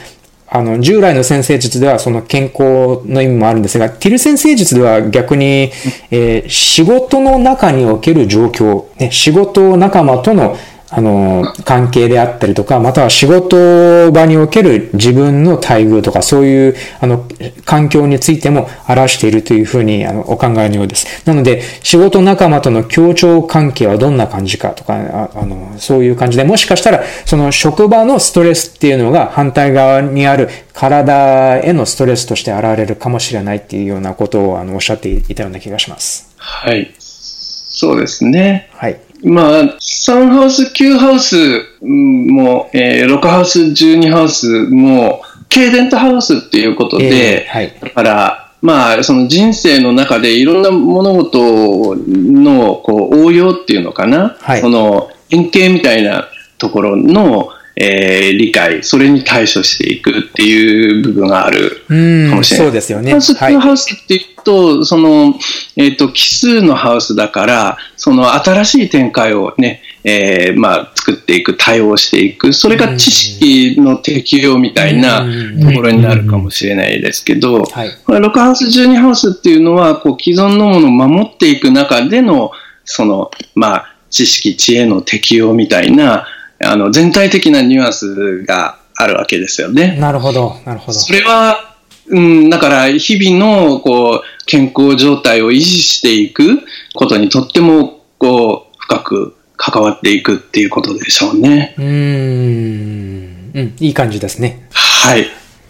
あの、従来の先生術ではその健康の意味もあるんですが、ティル先生術では逆に、えー、仕事の中における状況、ね、仕事仲間とのあの、関係であったりとか、または仕事場における自分の待遇とか、そういう、あの、環境についても表しているというふうに、あの、お考えのようです。なので、仕事仲間との協調関係はどんな感じかとか、ああの、そういう感じで、もしかしたら、その職場のストレスっていうのが反対側にある体へのストレスとして現れるかもしれないっていうようなことを、あの、おっしゃっていたような気がします。はい。そうですね。はい。まあ、3ハウス、9ハウスも、えー、6ハウス、12ハウスも、軽電とハウスっていうことで、えーはい、だから、まあ、その人生の中でいろんな物事のこう応用っていうのかな、はい、その円形みたいなところの、えー、理解、それに対処していくっていう部分があるかもしれない。そうですよね。ハウス、はい、ハウスっていうと、その、えっ、ー、と、奇数のハウスだから、その新しい展開をね、えー、まあ、作っていく、対応していく、それが知識の適用みたいなところになるかもしれないですけど、はい、これ6ハウス、12ハウスっていうのは、こう、既存のものを守っていく中での、その、まあ、知識、知恵の適用みたいな、あの、全体的なニュアンスがあるわけですよね。なるほど、なるほど。それは、うん、だから日々のこう健康状態を維持していくことにとってもこう深く関わっていくっていうことでしょうね。うん、うん、いい感じですね。はい。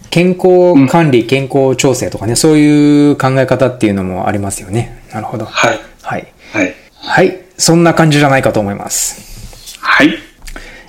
健康管理、うん、健康調整とかね、そういう考え方っていうのもありますよね。なるほど。はい。はい。はい。はい。そんな感じじゃないかと思います。はい。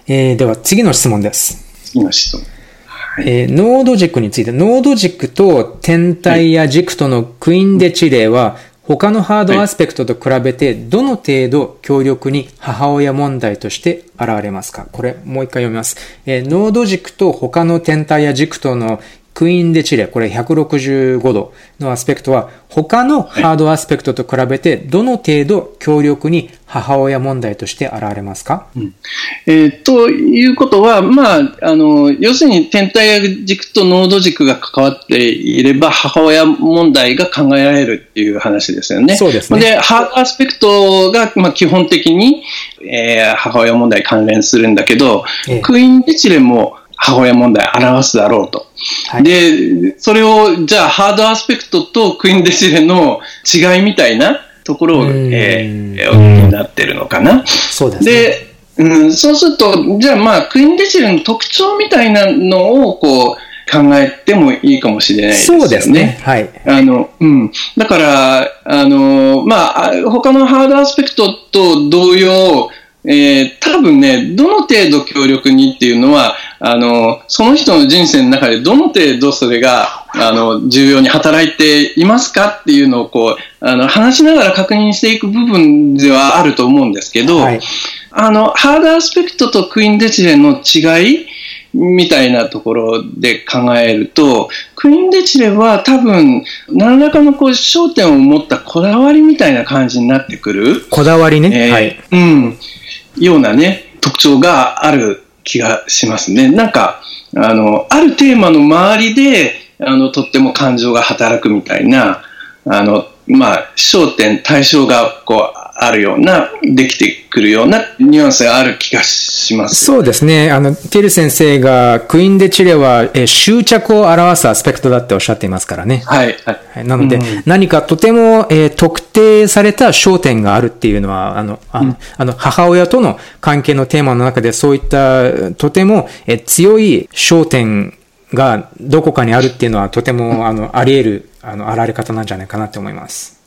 えー、では次の質問です。次の質問。はい、えー、ノード軸について、ノード軸と天体や軸とのクイーンデ地例は、他のハードアスペクトと比べて、どの程度強力に母親問題として現れますか？これ、もう一回読みます。えー、ノード軸と他の天体や軸とのクイーンデチレ、これ165度のアスペクトは、他のハードアスペクトと比べて、どの程度強力に母親問題として現れますか、うん、えー、ということは、まあ、あの、要するに天体軸と濃度軸が関わっていれば、母親問題が考えられるっていう話ですよね。そうですね。で、ハードアスペクトが、まあ、基本的に、えー、母親問題関連するんだけど、ええ、クイーンデチレも母親問題表すだろうと。はい、で、それを、じゃあ、ハードアスペクトとクイーンデシレの違いみたいなところを、えー、なってるのかな。そうですね。で、うん、そうすると、じゃあまあ、クイーンデシレの特徴みたいなのを、こう、考えてもいいかもしれないですね。そうですね。はい。あの、うん。だから、あの、まあ、他のハードアスペクトと同様、えー、多分ね、どの程度強力にっていうのは、あの、その人の人生の中でどの程度それが、あの、重要に働いていますかっていうのをこう、あの、話しながら確認していく部分ではあると思うんですけど、はい、あの、ハードアスペクトとクイーンデチレの違いみたいなところで考えると、クイーンデチレは多分、何らかのこう焦点を持ったこだわりみたいな感じになってくる。こだわりね。えー、はい。うん。ようなね、特徴がある気がしますね。なんか、あの、あるテーマの周りで、あの、とっても感情が働くみたいな、あの、まあ、焦点、対象が、こう、あるような、できてくるようなニュアンスがある気がします。そうですね。あの、テル先生が、クイーンデチレは、え執着を表すアスペクトだっておっしゃっていますからね。はい。はい、なので、うん、何かとても、えー、特定された焦点があるっていうのは、あの、あの、うん、あの母親との関係のテーマの中で、そういった、とても、えー、強い焦点がどこかにあるっていうのは、とても、あの、あり得る、あの、現れ方なんじゃないかなって思います。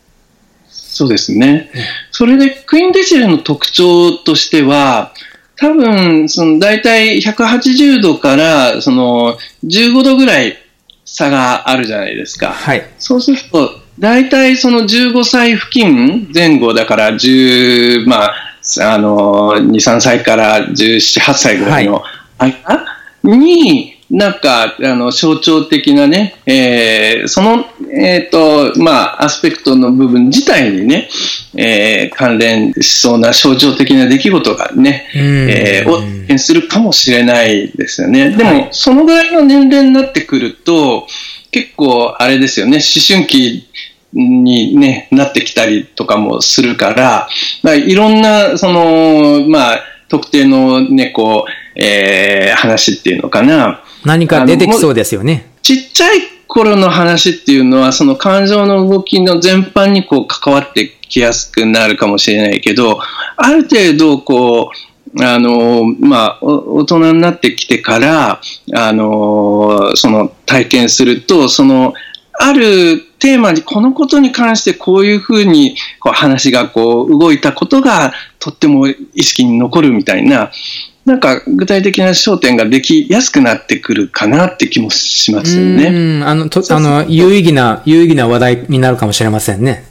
そうですね。それで、クイーンデジレの特徴としては、多分、その、大体180度から、その、15度ぐらい差があるじゃないですか。はい。そうすると、大体その15歳付近前後だから10、まあ、あの、2、3歳から17、8歳ぐらいの間に、なんか、あの、象徴的なね、えー、その、えっ、ー、と、まあ、アスペクトの部分自体にね、えー、関連しそうな象徴的な出来事がね、えー、を体験するかもしれないですよね。でも、はい、そのぐらいの年齢になってくると、結構、あれですよね、思春期に、ね、なってきたりとかもするから、からいろんな、その、まあ、特定のね、こう、えー、話っていうのかな、何か出てきそうですよね。ちっちゃい頃の話っていうのは、その感情の動きの全般にこう関わってきやすくなるかもしれないけど、ある程度こう、あの、まあ、大人になってきてから、あの、その体験すると、その、あるテーマに、このことに関してこういうふうにこう話がこう動いたことがとっても意識に残るみたいな、なんか具体的な焦点ができやすくなってくるかなって気もしますよね。うん、あの、とあの、有意義な、有意義な話題になるかもしれませんね。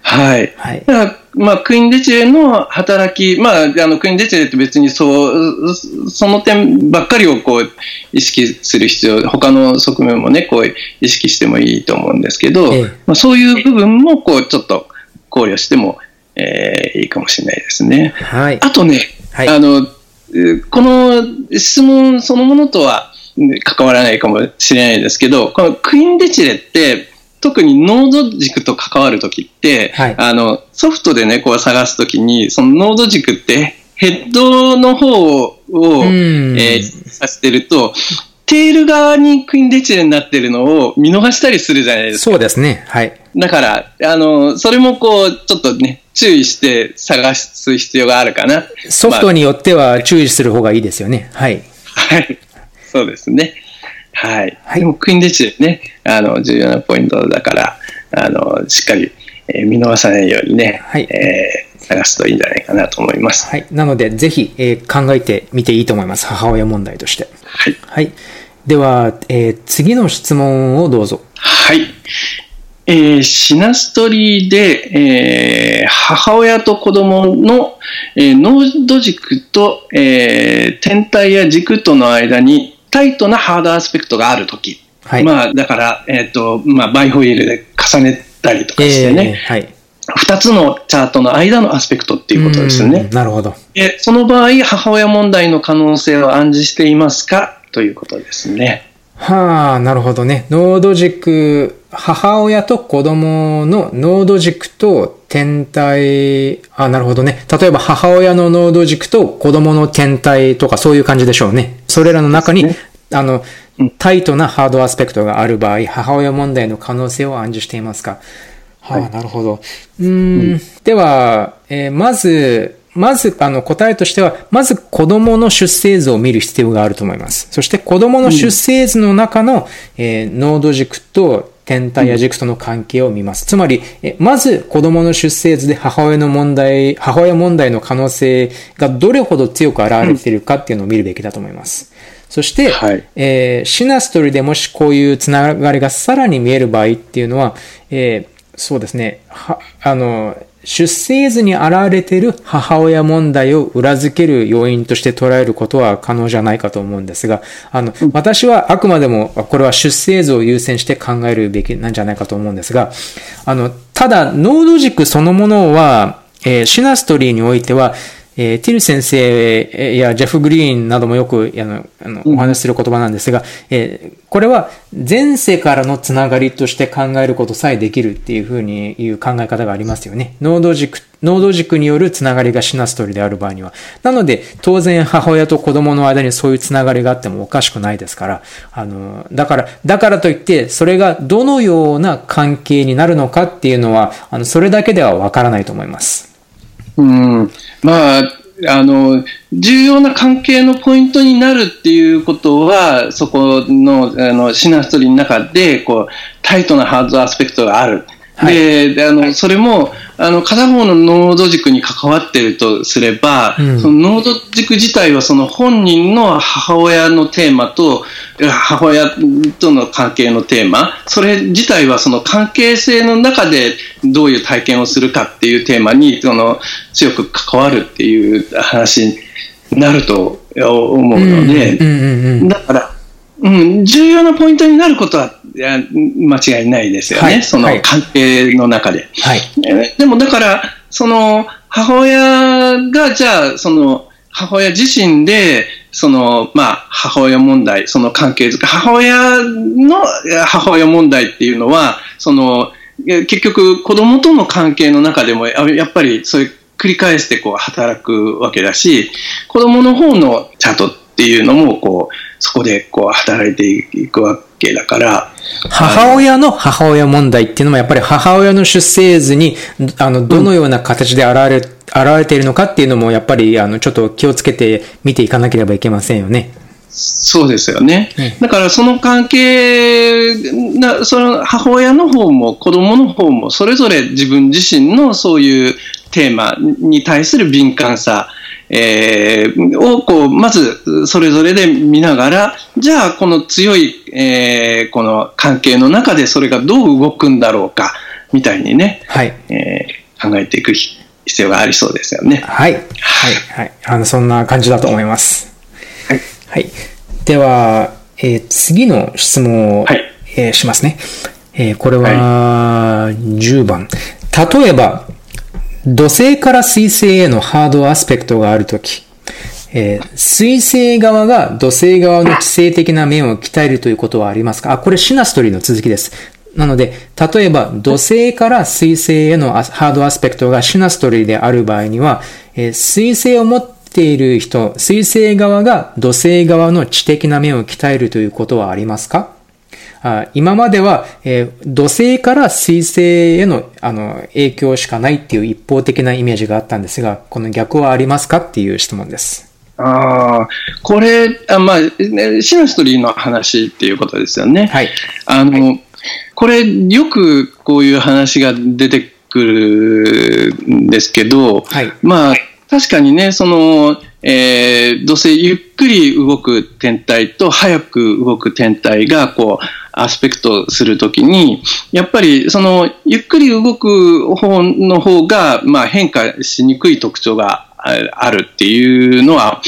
はい。はい。だからまあ、クイーンデチレの働き、まあ、あの、クイーンデチレって別にそう、その点ばっかりをこう、意識する必要、他の側面もね、こう、意識してもいいと思うんですけど、ええ、まあ、そういう部分も、こう、ちょっと考慮しても、えー、いいかもしれないですね。はい。あとね、はい、あの、この質問そのものとは関わらないかもしれないですけど、このクイーンデチレって、特にノード軸と関わるときって、はい、あの、ソフトでね、こう探すときに、そのノード軸ってヘッドの方を、えー、させてると、テール側にクイーンデチレになってるのを見逃したりするじゃないですか。そうですね。はい。だから、あの、それもこう、ちょっとね、注意して探す必要があるかな。ソフトによっては注意する方がいいですよね。はい。はい。そうですね。はい。はい、でも、クイーンデチね、あの、重要なポイントだから、あの、しっかり、えー、見逃さないようにね、はい。えー、探すといいんじゃないかなと思います。はい。なので、ぜひ、えー、考えてみていいと思います。母親問題として。はい。はい。では、えー、次の質問をどうぞ。はい。えー、シナストリーで、えー、母親と子供の、えー、ノード軸と、えー、天体や軸との間にタイトなハードアスペクトがあるとき。はいまあ、だから、えっ、と、まあ、バイホイールで重ねたりとかしてね、えーはい。二、つのチャートの間のアスペクトっていうことですね。なるほど。で、その場合、母親問題の可能性を暗示していますか？ということですね。はあ、なるほどね。濃度軸、母親と子供の濃度軸と天体、あ、なるほどね。例えば母親の濃度軸と子供の天体とかそういう感じでしょうね。それらの中に、そうであのうん、タイトなハードアスペクトがある場合、母親問題の可能性を暗示していますか？はいなるほど。うーん、では、えーまず、まず、あの、答えとしては、まず子供の出生図を見る必要があると思います。そして子供の出生図の中の、えー濃度軸と天体や軸との関係を見ます。つまり、えまず子供の出生図で母親の問題、母親問題の可能性がどれほど強く現れているかっていうのを見るべきだと思います。そして、はいえーシナストリでもしこういうつながりがさらに見える場合っていうのは、えーそうですね、は、あの、出生図に現れている母親問題を裏付ける要因として捉えることは可能じゃないかと思うんですが、あの、私はあくまでもこれは出生図を優先して考えるべきなんじゃないかと思うんですが、あの、ただ、濃度軸そのものは、えーシナストリーにおいては、えーティル先生やジェフ・グリーンなどもよくあのあのお話しする言葉なんですが、えーこれは前世からのつながりとして考えることさえできるっていうふうにいう考え方がありますよね。濃度軸、濃度軸によるつながりがシナストリである場合には。なので、当然母親と子供の間にそういうつながりがあってもおかしくないですから、あの、だから、だからといって、それがどのような関係になるのかっていうのは、あの、それだけではわからないと思います。うん、まあ、あの、重要な関係のポイントになるっていうことは、そこの、あの、シナストリーの中で、こう、タイトなハードアスペクトがある。はい。で、であの、それも、あの、片方の濃度軸に関わっているとすれば、うん。その濃度軸自体はその本人の母親のテーマと、母親との関係のテーマ、それ自体はその関係性の中でどういう体験をするかっていうテーマに、その、強く関わるっていう話になると思うので。だから、うん、重要なポイントになることは間違いないですよね、はいそのはい関係の中で。はい。えーでもだから、その母親がじゃあ、その母親自身で、そのまあ母親問題、その関係づけ、母親のえー母親問題っていうのは、そのえー結局子供との関係の中でもややっぱりそういう繰り返してこう働くわけだし、子供の方のチャートっていうのもこうそこでこう働いていくわけだから、母親の母親問題っていうのもやっぱり母親の出生図に、あの、どのような形で現れ、現れているのかっていうのもやっぱり、あの、ちょっと気をつけて見ていかなければいけませんよね。そうですよね。うんだからその関係な、その母親の方も子供の方もそれぞれ自分自身のそういうテーマに対する敏感さ、えーをこうまずそれぞれで見ながら、じゃあこの強い、えーこの関係の中でそれがどう動くんだろうか、みたいにね、はい。えー考えていく必要がありそうですよね。はい。はい。はい。あの、そんな感じだと思います。はい。はい。では、えー次の質問を、はいえーしますね。えーこれは、10番。例えば、土星から水星へのハードアスペクトがあるとき、えー水星側が土星側の知性的な面を鍛えるということはありますか？あ、これシナストリーの続きです。なので、例えば土星から水星へのハードアスペクトがシナストリーである場合には、えー水星を持っている人、水星側が土星側の知的な面を鍛えるということはありますか？あ今までは、えー土星から水星へのあの影響しかないっていう一方的なイメージがあったんですが、この逆はありますかっていう質問です。ああ、これ、あまあ、ねシナストリーの話っていうことですよね。はい。あの、これ、よくこういう話が出てくるんですけど、はい。まあ、確かにね、その、えー、土星ゆっくり動く天体と早く動く天体が、こう、アスペクトするときに、やっぱり、その、ゆっくり動く方の方が、まあ、変化しにくい特徴がああるっていうのは、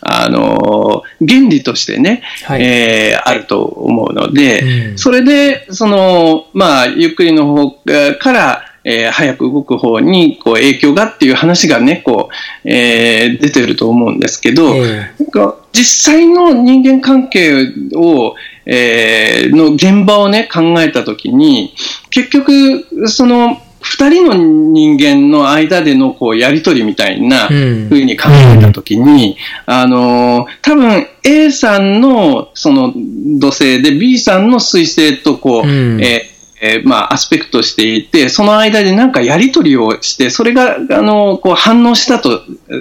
あの、原理としてね、はい、えー、あると思うので、うん、それで、その、まあ、ゆっくりの方から、えー、早く動く方にこう影響がっていう話がね、こう、えー、出てると思うんですけど、えー、実際の人間関係を、えー、の現場をね、考えたときに、結局、その、二人の人間の間でのこうやりとりみたいな風に考えたときに、うん、あの、多分 A さんのその土星で B さんの水星とこう、うん、えーえー、まあ、アスペクトしていて、その間でなんかやり取りをして、それが、あの、こう反応したと、え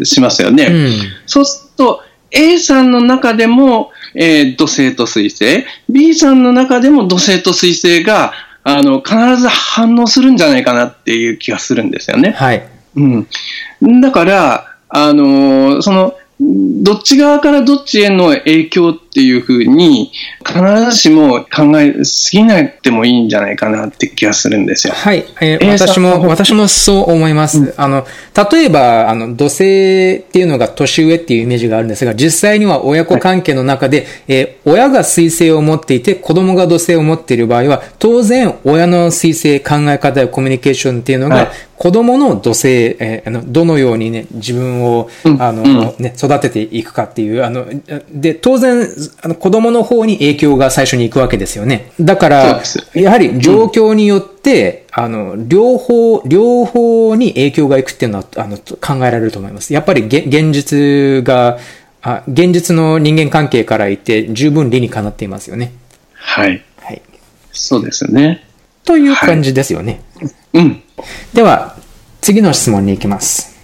ー、しますよね。うん、そうすると、A さんの中でも、えー、土星と水星、B さんの中でも土星と水星が、あの、必ず反応するんじゃないかなっていう気がするんですよね。はい。うん。だから、あの、その、どっち側からどっちへの影響っていうふうに、必ずしも考えすぎなくてもいいんじゃないかなって気がするんですよ。はい。えー、私も、私もそう思います。うん、あの、例えば、あの、土星っていうのが年上っていうイメージがあるんですが、実際には親子関係の中で、はい、えー、親が水星を持っていて、子供が土星を持っている場合は、当然、親の水星考え方やコミュニケーションっていうのが、はい子供の土星、えー、あのどのようにね、自分を、あの、ね、育てていくかっていう、あの、で、当然、あの子供の方に影響が最初に行くわけですよね。だから、やはり状況によって、うん、あの、両方、両方に影響がいくっていうのは、あの、考えられると思います。やっぱり現実が、あ現実の人間関係からいて、十分理にかなっていますよね。はい。はい。そうですね。という感じですよね。はい、うん。では、次の質問に行きます。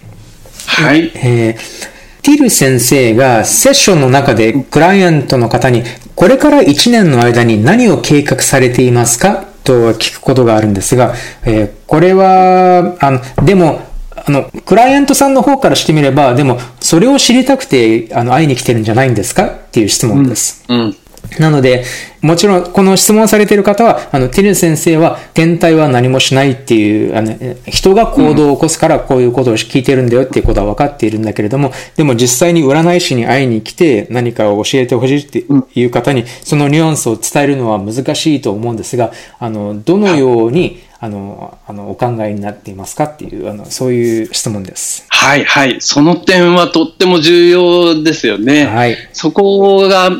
はい。えー、ティル先生がセッションの中でクライアントの方に、これから1年の間に何を計画されていますか？と聞くことがあるんですが、えー、これは、あの、でも、あの、クライアントさんの方からしてみれば、でも、それを知りたくて、あの、会いに来てるんじゃないんですか？っていう質問です。うん、うん。なので、もちろん、この質問されている方は、あの、ティル先生は、天体は何もしないっていう、あの、人が行動を起こすからこういうことを聞いてるんだよっていうことは分かっているんだけれども、でも実際に占い師に会いに来て何かを教えてほしいっていう方に、そのニュアンスを伝えるのは難しいと思うんですが、あの、どのように、あの、あの、お考えになっていますかっていう、あの、そういう質問です。はい、はい。その点はとっても重要ですよね。はい。そこが、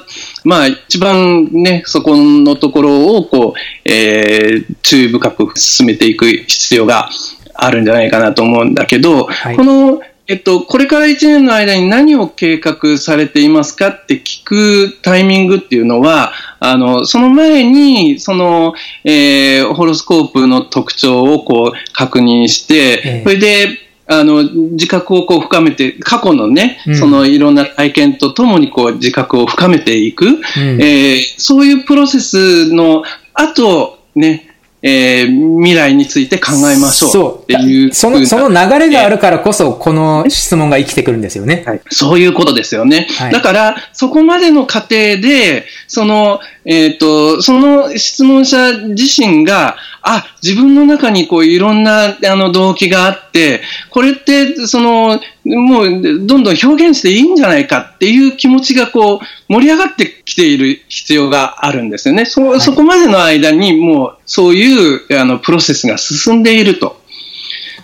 まあ、一番ね、そこのところを、こう、えー、注意深く進めていく必要があるんじゃないかなと思うんだけど、はい、この、えっと、これから1年の間に何を計画されていますかって聞くタイミングっていうのは、あの、その前に、その、えー、ホロスコープの特徴をこう確認して、それで、あの、自覚をこう深めて、過去のね、うん、そのいろんな体験とともにこう自覚を深めていく、うん、えー、そういうプロセスの後、ね、えー、未来について考えましょうっていうその、その流れがあるからこそ、この質問が生きてくるんですよね。はい、そういうことですよね。はい、だから、そこまでの過程で、その、えっ、ー、と、その質問者自身が、あ、自分の中にこういろんなあの動機があって、これってその、もうどんどん表現していいんじゃないかっていう気持ちがこう盛り上がってきている必要があるんですよね。そ、はい、そこまでの間にもうそういうあのプロセスが進んでいると。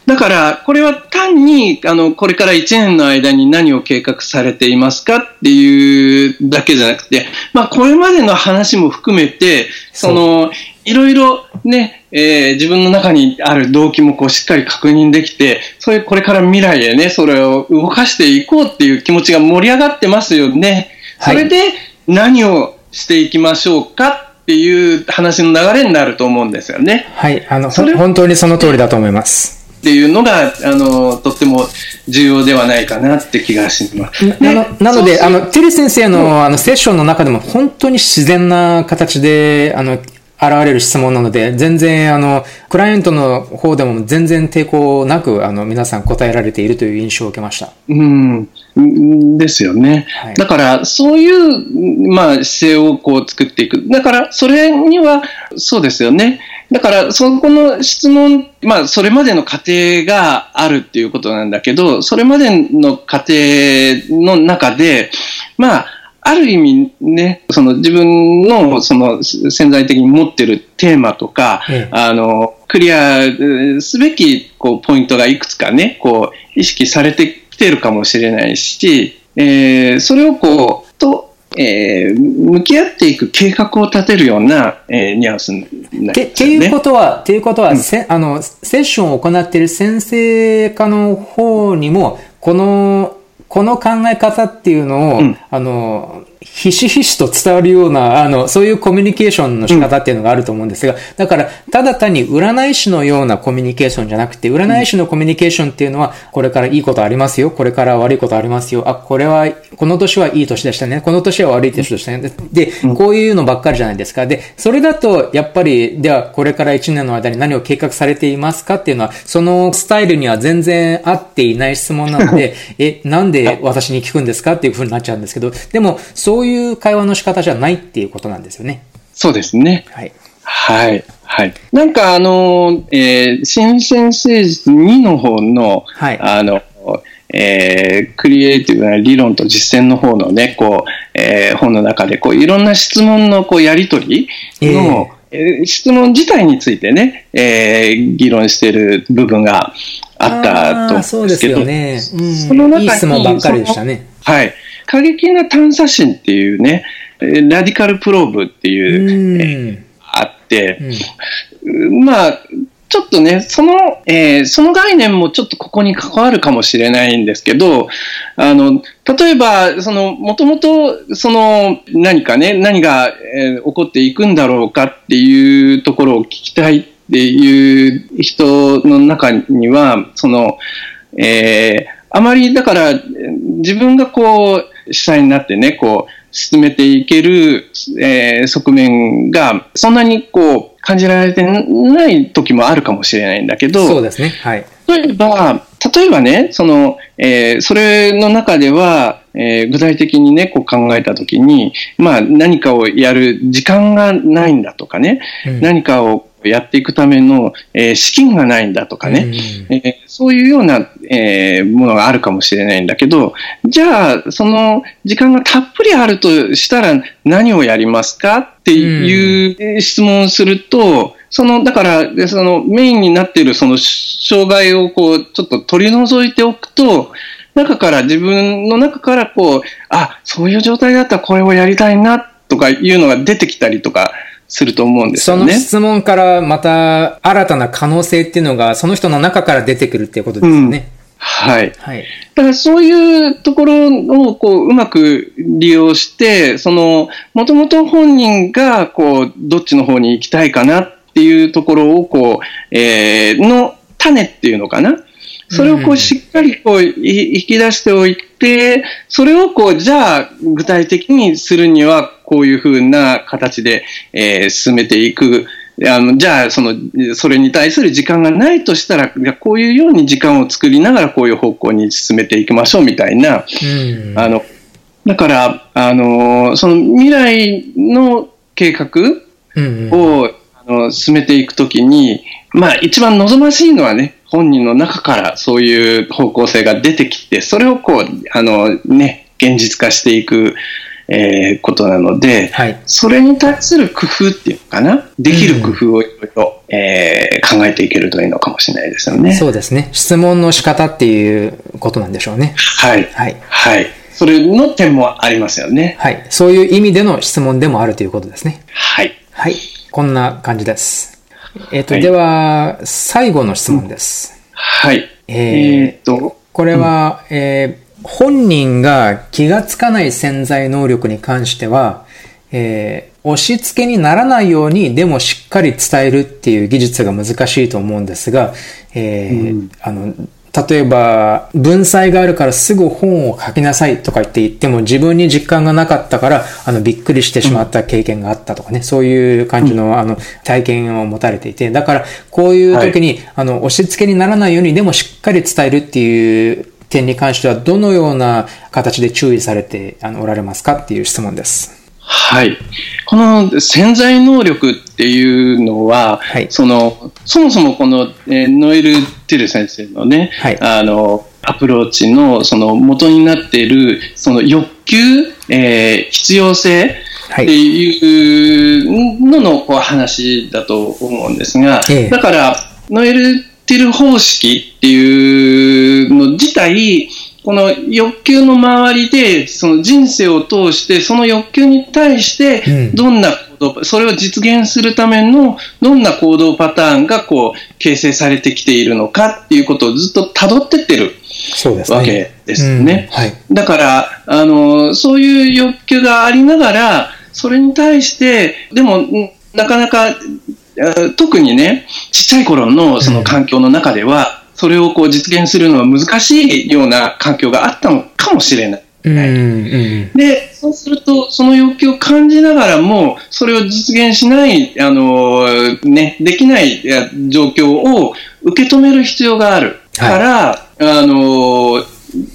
だから、これは単に、あの、これから1年の間に何を計画されていますかっていうだけじゃなくて、まあ、これまでの話も含めて、その、いろいろね、えー、自分の中にある動機もこうしっかり確認できて、そういうこれから未来へね、それを動かしていこうっていう気持ちが盛り上がってますよね。それで何をしていきましょうかっていう話の流れになると思うんですよね。はい、あの、本当にその通りだと思います。っていうのが、あの、とっても重要ではないかなって気がします。なのなので、あの、テリ先生の、あの、セッションの中でも本当に自然な形で、あの、現れる質問なので、全然、あの、クライアントの方でも全然抵抗なく、あの、皆さん答えられているという印象を受けました。うん。ですよね。はい、だから、そういう、まあ、姿勢をこう作っていく。だから、それには、そうですよね。だから、そこの質問、まあ、それまでの過程があるっていうことなんだけど、それまでの過程の中で、まあ、ある意味ね、その自分のその潜在的に持ってるテーマとか、ええ。あの、クリアえーすべきこうポイントがいくつかね、こう意識されてきてるかもしれないし、えーそれをこう、と、えー向き合っていく計画を立てるような、えーニュアンスになりますよね。てっていうことは、っていうことは、せあの、セッションを行っている先生科の方にも、この、この考え方っていうのを、うんあの、ひしひしと伝わるような、あの、そういうコミュニケーションの仕方っていうのがあると思うんですが、だから、ただ単に占い師のようなコミュニケーションじゃなくて、占い師のコミュニケーションっていうのは、これからいいことありますよ、これから悪いことありますよ、あ、これは、この年はいい年でしたね、この年は悪い年でしたね。で、こういうのばっかりじゃないですか。で、それだと、やっぱり、では、これから1年の間に何を計画されていますかっていうのは、そのスタイルには全然合っていない質問なので、え、なんで私に聞くんですかっていうふうになっちゃうんですけど、でも、そういう会話の仕方じゃないっていうことなんですよね。そうですね。はい。はい。はい。なんかあの、えー、新鮮政治2の方の、はいあの、えークリエイティブな理論と実践の方のね、こう、えー本の中で、こう、いろんな質問のこうやりとりの、えー質問自体についてね、えー議論している部分があったと思そううんですですけど、よね。その中にうん。いい質問ばっかりでしたね。はい。過激な探査心っていうね、えーラディカルプローブってういう、ん。あって、うんまあ、ちょっとね、その、えーその概念もちょっとここに関わるかもしれないんですけど、あの、例えば、その、もともと、その、何かね、何が、えー起こっていくんだろうかっていうところを聞きたいっていう人の中には、その、えーあまりだから、えー自分がこう、主催になってね、こう、進めていける、えー側面が、そんなにこう、感じられてない時もあるかもしれないんだけど、そうですね。はい。例えば、例えばね、その、えーそれの中では、えー具体的にね、こう考えたときに、まあ何かをやる時間がないんだとかね、うん何かをやっていくための、えー資金がないんだとかね、うん。えーそういうような、えーものがあるかもしれないんだけど、じゃあ、その時間がたっぷりあるとしたら何をやりますか？っていうえー質問をすると、その、だから、でそのメインになっているその障害をこう、ちょっと取り除いておくと、中から、自分の中からこう、あ、そういう状態だったらこれをやりたいな、とかいうのが出てきたりとかすると思うんですそのよね。質問からまた新たな可能性っていうのが、その人の中から出てくるっていうことですよね。はい。はい。だからそういうところをこううまく利用して、その、もともと本人がこう、どっちの方に行きたいかなっていうところをこう、えーの種っていうのかな。それをこううんしっかりこうい引き出しておいて、それをこう、じゃあ具体的にするにはこういうふうな形で、えー進めていく。あのじゃあその、それに対する時間がないとしたら、こういうように時間を作りながらこういう方向に進めていきましょうみたいな、うん。あの、だから、あの、その未来の計画うんうんを、あの進めていくときに、まあ一番望ましいのはね、本人の中からそういう方向性が出てきて、それをこう、あのね、現実化していく、えーことなので、はい。それに対する工夫っていうのかな、できる工夫をいろいろ、えー考えていけるといいのかもしれないですよね。そうですね。質問の仕方っていうことなんでしょうね。はい。はい。はい。それの点もありますよね。はい。そういう意味での質問でもあるということですね。はい。はい。こんな感じです。えっ、と、はいでは、最後の質問です。はい。ええーーっと、これは、えー本人が気がつかない潜在能力に関しては、えー押し付けにならないように、でもしっかり伝えるっていう技術が難しいと思うんですが、えーうんあの、例えば、文才があるからすぐ本を書きなさいとか言って言っても自分に実感がなかったから、あの、びっくりしてしまった経験があったとかね、そういう感じの、あの、体験を持たれていて、だから、こういう時に、あの、押し付けにならないように、でもしっかり伝えるっていう点に関しては、どのような形で注意されてあのおられますかっていう質問です。はい。この潜在能力っていうのは、はい、その、そもそもこの、えー、ノエル・ティル先生のね、はい、あの、アプローチのその元になっているその欲求、えー、必要性っていうののこう話だと思うんですが、だからノエル・ティル方式っていうの自体この欲求の周りで、その人生を通して、その欲求に対して、どんな行動、それを実現するための、どんな行動パターンが、こう、形成されてきているのかっていうことをずっと辿ってってる。そうですね。わけですね。はい。だから、あの、そういう欲求がありながら、それに対して、でも、なかなか、特にね、ちっちゃい頃のその環境の中では、それをこう実現するのは難しいような環境があったのかもしれない。うんうん、で、そうすると、その欲求を感じながらも、それを実現しない、あの、ね、できない状況を受け止める必要があるから、はい、あの、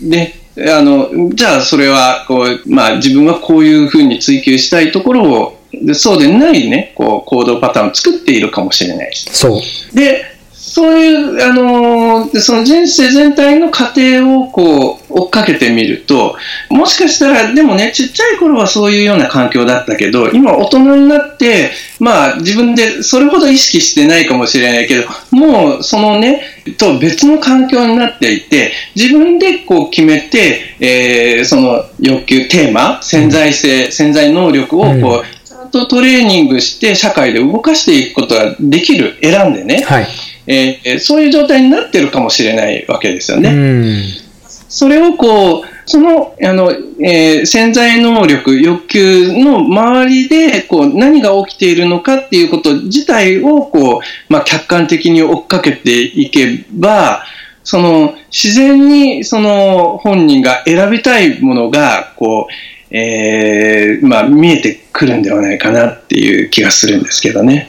ね、あの、じゃあそれは、こう、まあ自分はこういうふうに追求したいところを、そうでないね、こう、行動パターンを作っているかもしれない。そう。で、そういう、あのー、その人生全体の過程をこう追っかけてみると、もしかしたら、でもね、ちっちゃい頃はそういうような環境だったけど、今大人になって、まあ自分でそれほど意識してないかもしれないけど、もうそのね、と別の環境になっていて、自分でこう決めて、えー、その欲求、テーマ、潜在性、潜在能力をこう、うん。ちゃんとトレーニングして社会で動かしていくことができる、選んでね。はいえー、そういう状態になってるかもしれないわけですよね。それをこう、その、あの、えー、潜在能力、欲求の周りで、こう、何が起きているのかっていうこと自体を、こう、まあ、客観的に追っかけていけば、その、自然に、その、本人が選びたいものが、こう、えー、まあ、見えてくるんではないかなっていう気がするんですけどね。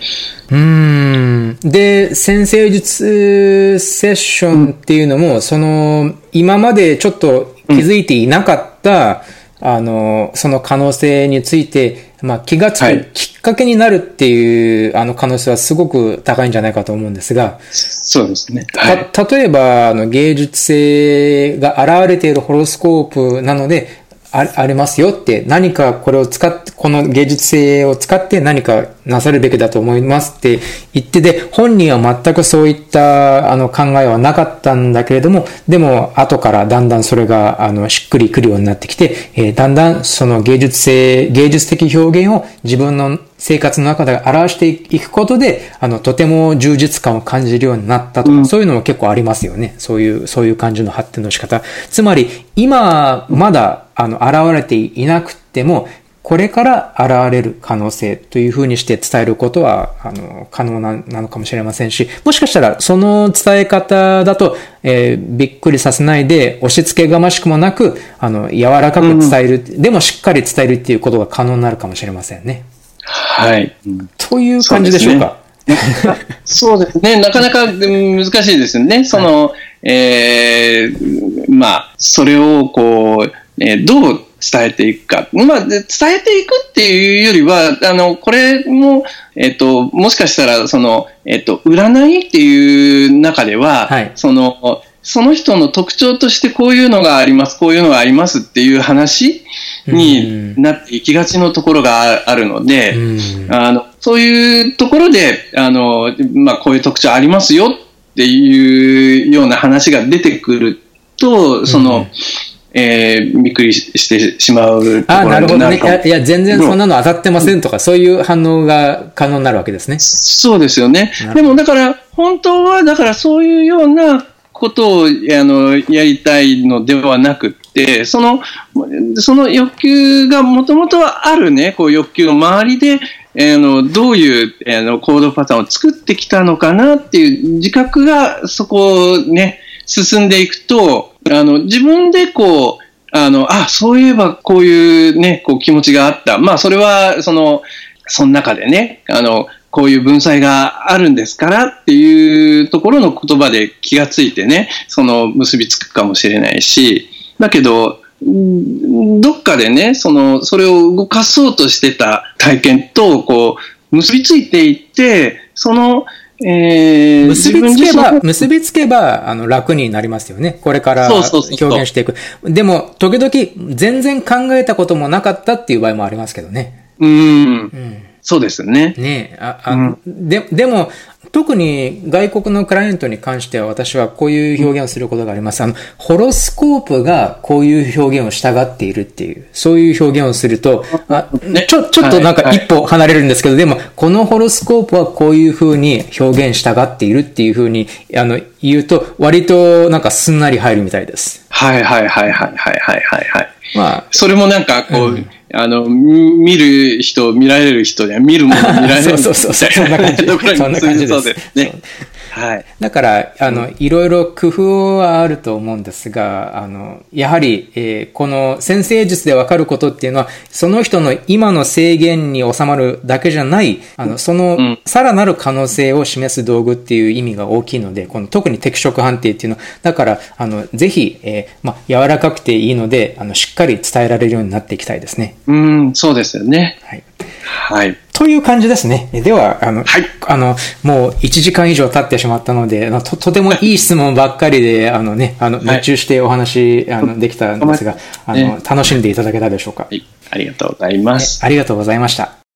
うん。で、先生術セッションっていうのも、うん、その、今までちょっと気づいていなかった、うん、あの、その可能性について、まあ、気がつくきっかけになるっていう、はい、あの可能性はすごく高いんじゃないかと思うんですが。そうですね。はい、た、例えば、あの、芸術性が現れているホロスコープなので、あありますよって、何かこれを使って、この芸術性を使って何かなさるべきだと思いますって言ってで、本人は全くそういったあの考えはなかったんだけれども、でも後からだんだんそれがあのしっくりくるようになってきて、えー、だんだんその芸術性、芸術的表現を自分の生活の中で表していくことで、あの、とても充実感を感じるようになったとか、うん、そういうのも結構ありますよね。そういう、そういう感じの発展の仕方。つまり、今、まだ、あの、現れていなくても、これから現れる可能性というふうにして伝えることは、あの、可能ななのかもしれませんし、もしかしたらその伝え方だと、えー、びっくりさせないで、押し付けがましくもなく、あの、柔らかく伝える、うん、でもしっかり伝えるっていうことが可能になるかもしれませんね。はい。という感じでしょうか。そうですね。なかなか難しいですね。その、はい、えー、まあ、それをこう、えー、どう伝えていくか。まあ、伝えていくっていうよりは、あの、これも、えっ、ー、と、もしかしたら、その、えっ、ー、と、占いっていう中では、はい、その、その人の特徴としてこういうのがあります、こういうのがありますっていう話になっていきがちのところがあるので、あのそういうところで、あの、まあ、こういう特徴ありますよっていうような話が出てくると、その、えー、びっくりしてしまうところなるほどね。いや、全然そんなの当たってませんとか、そういう反応が可能になるわけですね。そうですよね。でもだから、本当は、だからそういうようなことをあのやりたいのではなくて、そのその欲求がもともとはあるね、こう欲求の周りで、えー、のどういうえあの行動パターンを作ってきたのかなっていう自覚がそこをね、進んでいくと、あの自分でこう、あの、あ、そういえばこういうね、こう気持ちがあった。まあそれは、その、その中でね、あの、こういう文才があるんですからっていうところの言葉で気がついてね、その結びつくかもしれないし、だけど、どっかでね、その、それを動かそうとしてた体験と、こう、結びついていって、その、えー、結びつけば、結びつけば、あの、楽になりますよね。これから表現していく。でも、時々、全然考えたこともなかったっていう場合もありますけどね。うん。うんそうですね。ねあ、あ、うん、で、でも、特に外国のクライアントに関しては私はこういう表現をすることがあります。あの、ホロスコープがこういう表現を従っているっていう、そういう表現をすると、あちょ、ちょっとなんか一歩離れるんですけど、でも、このホロスコープはこういう風に表現従っているっていう風に、あの、言うと、割となんかすんなり入るみたいです。はいはいはいはいはいはいはい。まあ、それもなんかこう、うんあの、見る人、見られる人には見るもの見られる そうそうそう、そんな感じ。そんな感じです。ね。はい。だから、あの、いろいろ工夫はあると思うんですが、あの、やはり、えー、この先生術でわかることっていうのは、その人の今の制限に収まるだけじゃない、あの、その、さらなる可能性を示す道具っていう意味が大きいので、この特に適色判定っていうのは、だから、あの、ぜひ、えー、まあ、柔らかくていいので、あの、しっかり伝えられるようになっていきたいですね。うん、そうですよね。はい。はい。という感じですね。では、あの、はい、あの、もう1時間以上経ってしまったので、ととてもいい質問ばっかりで、あのね、あの、熱中してお話、あの、できたんですが、あの、楽しんでいただけたでしょうか？はい。ありがとうございます。ありがとうございました。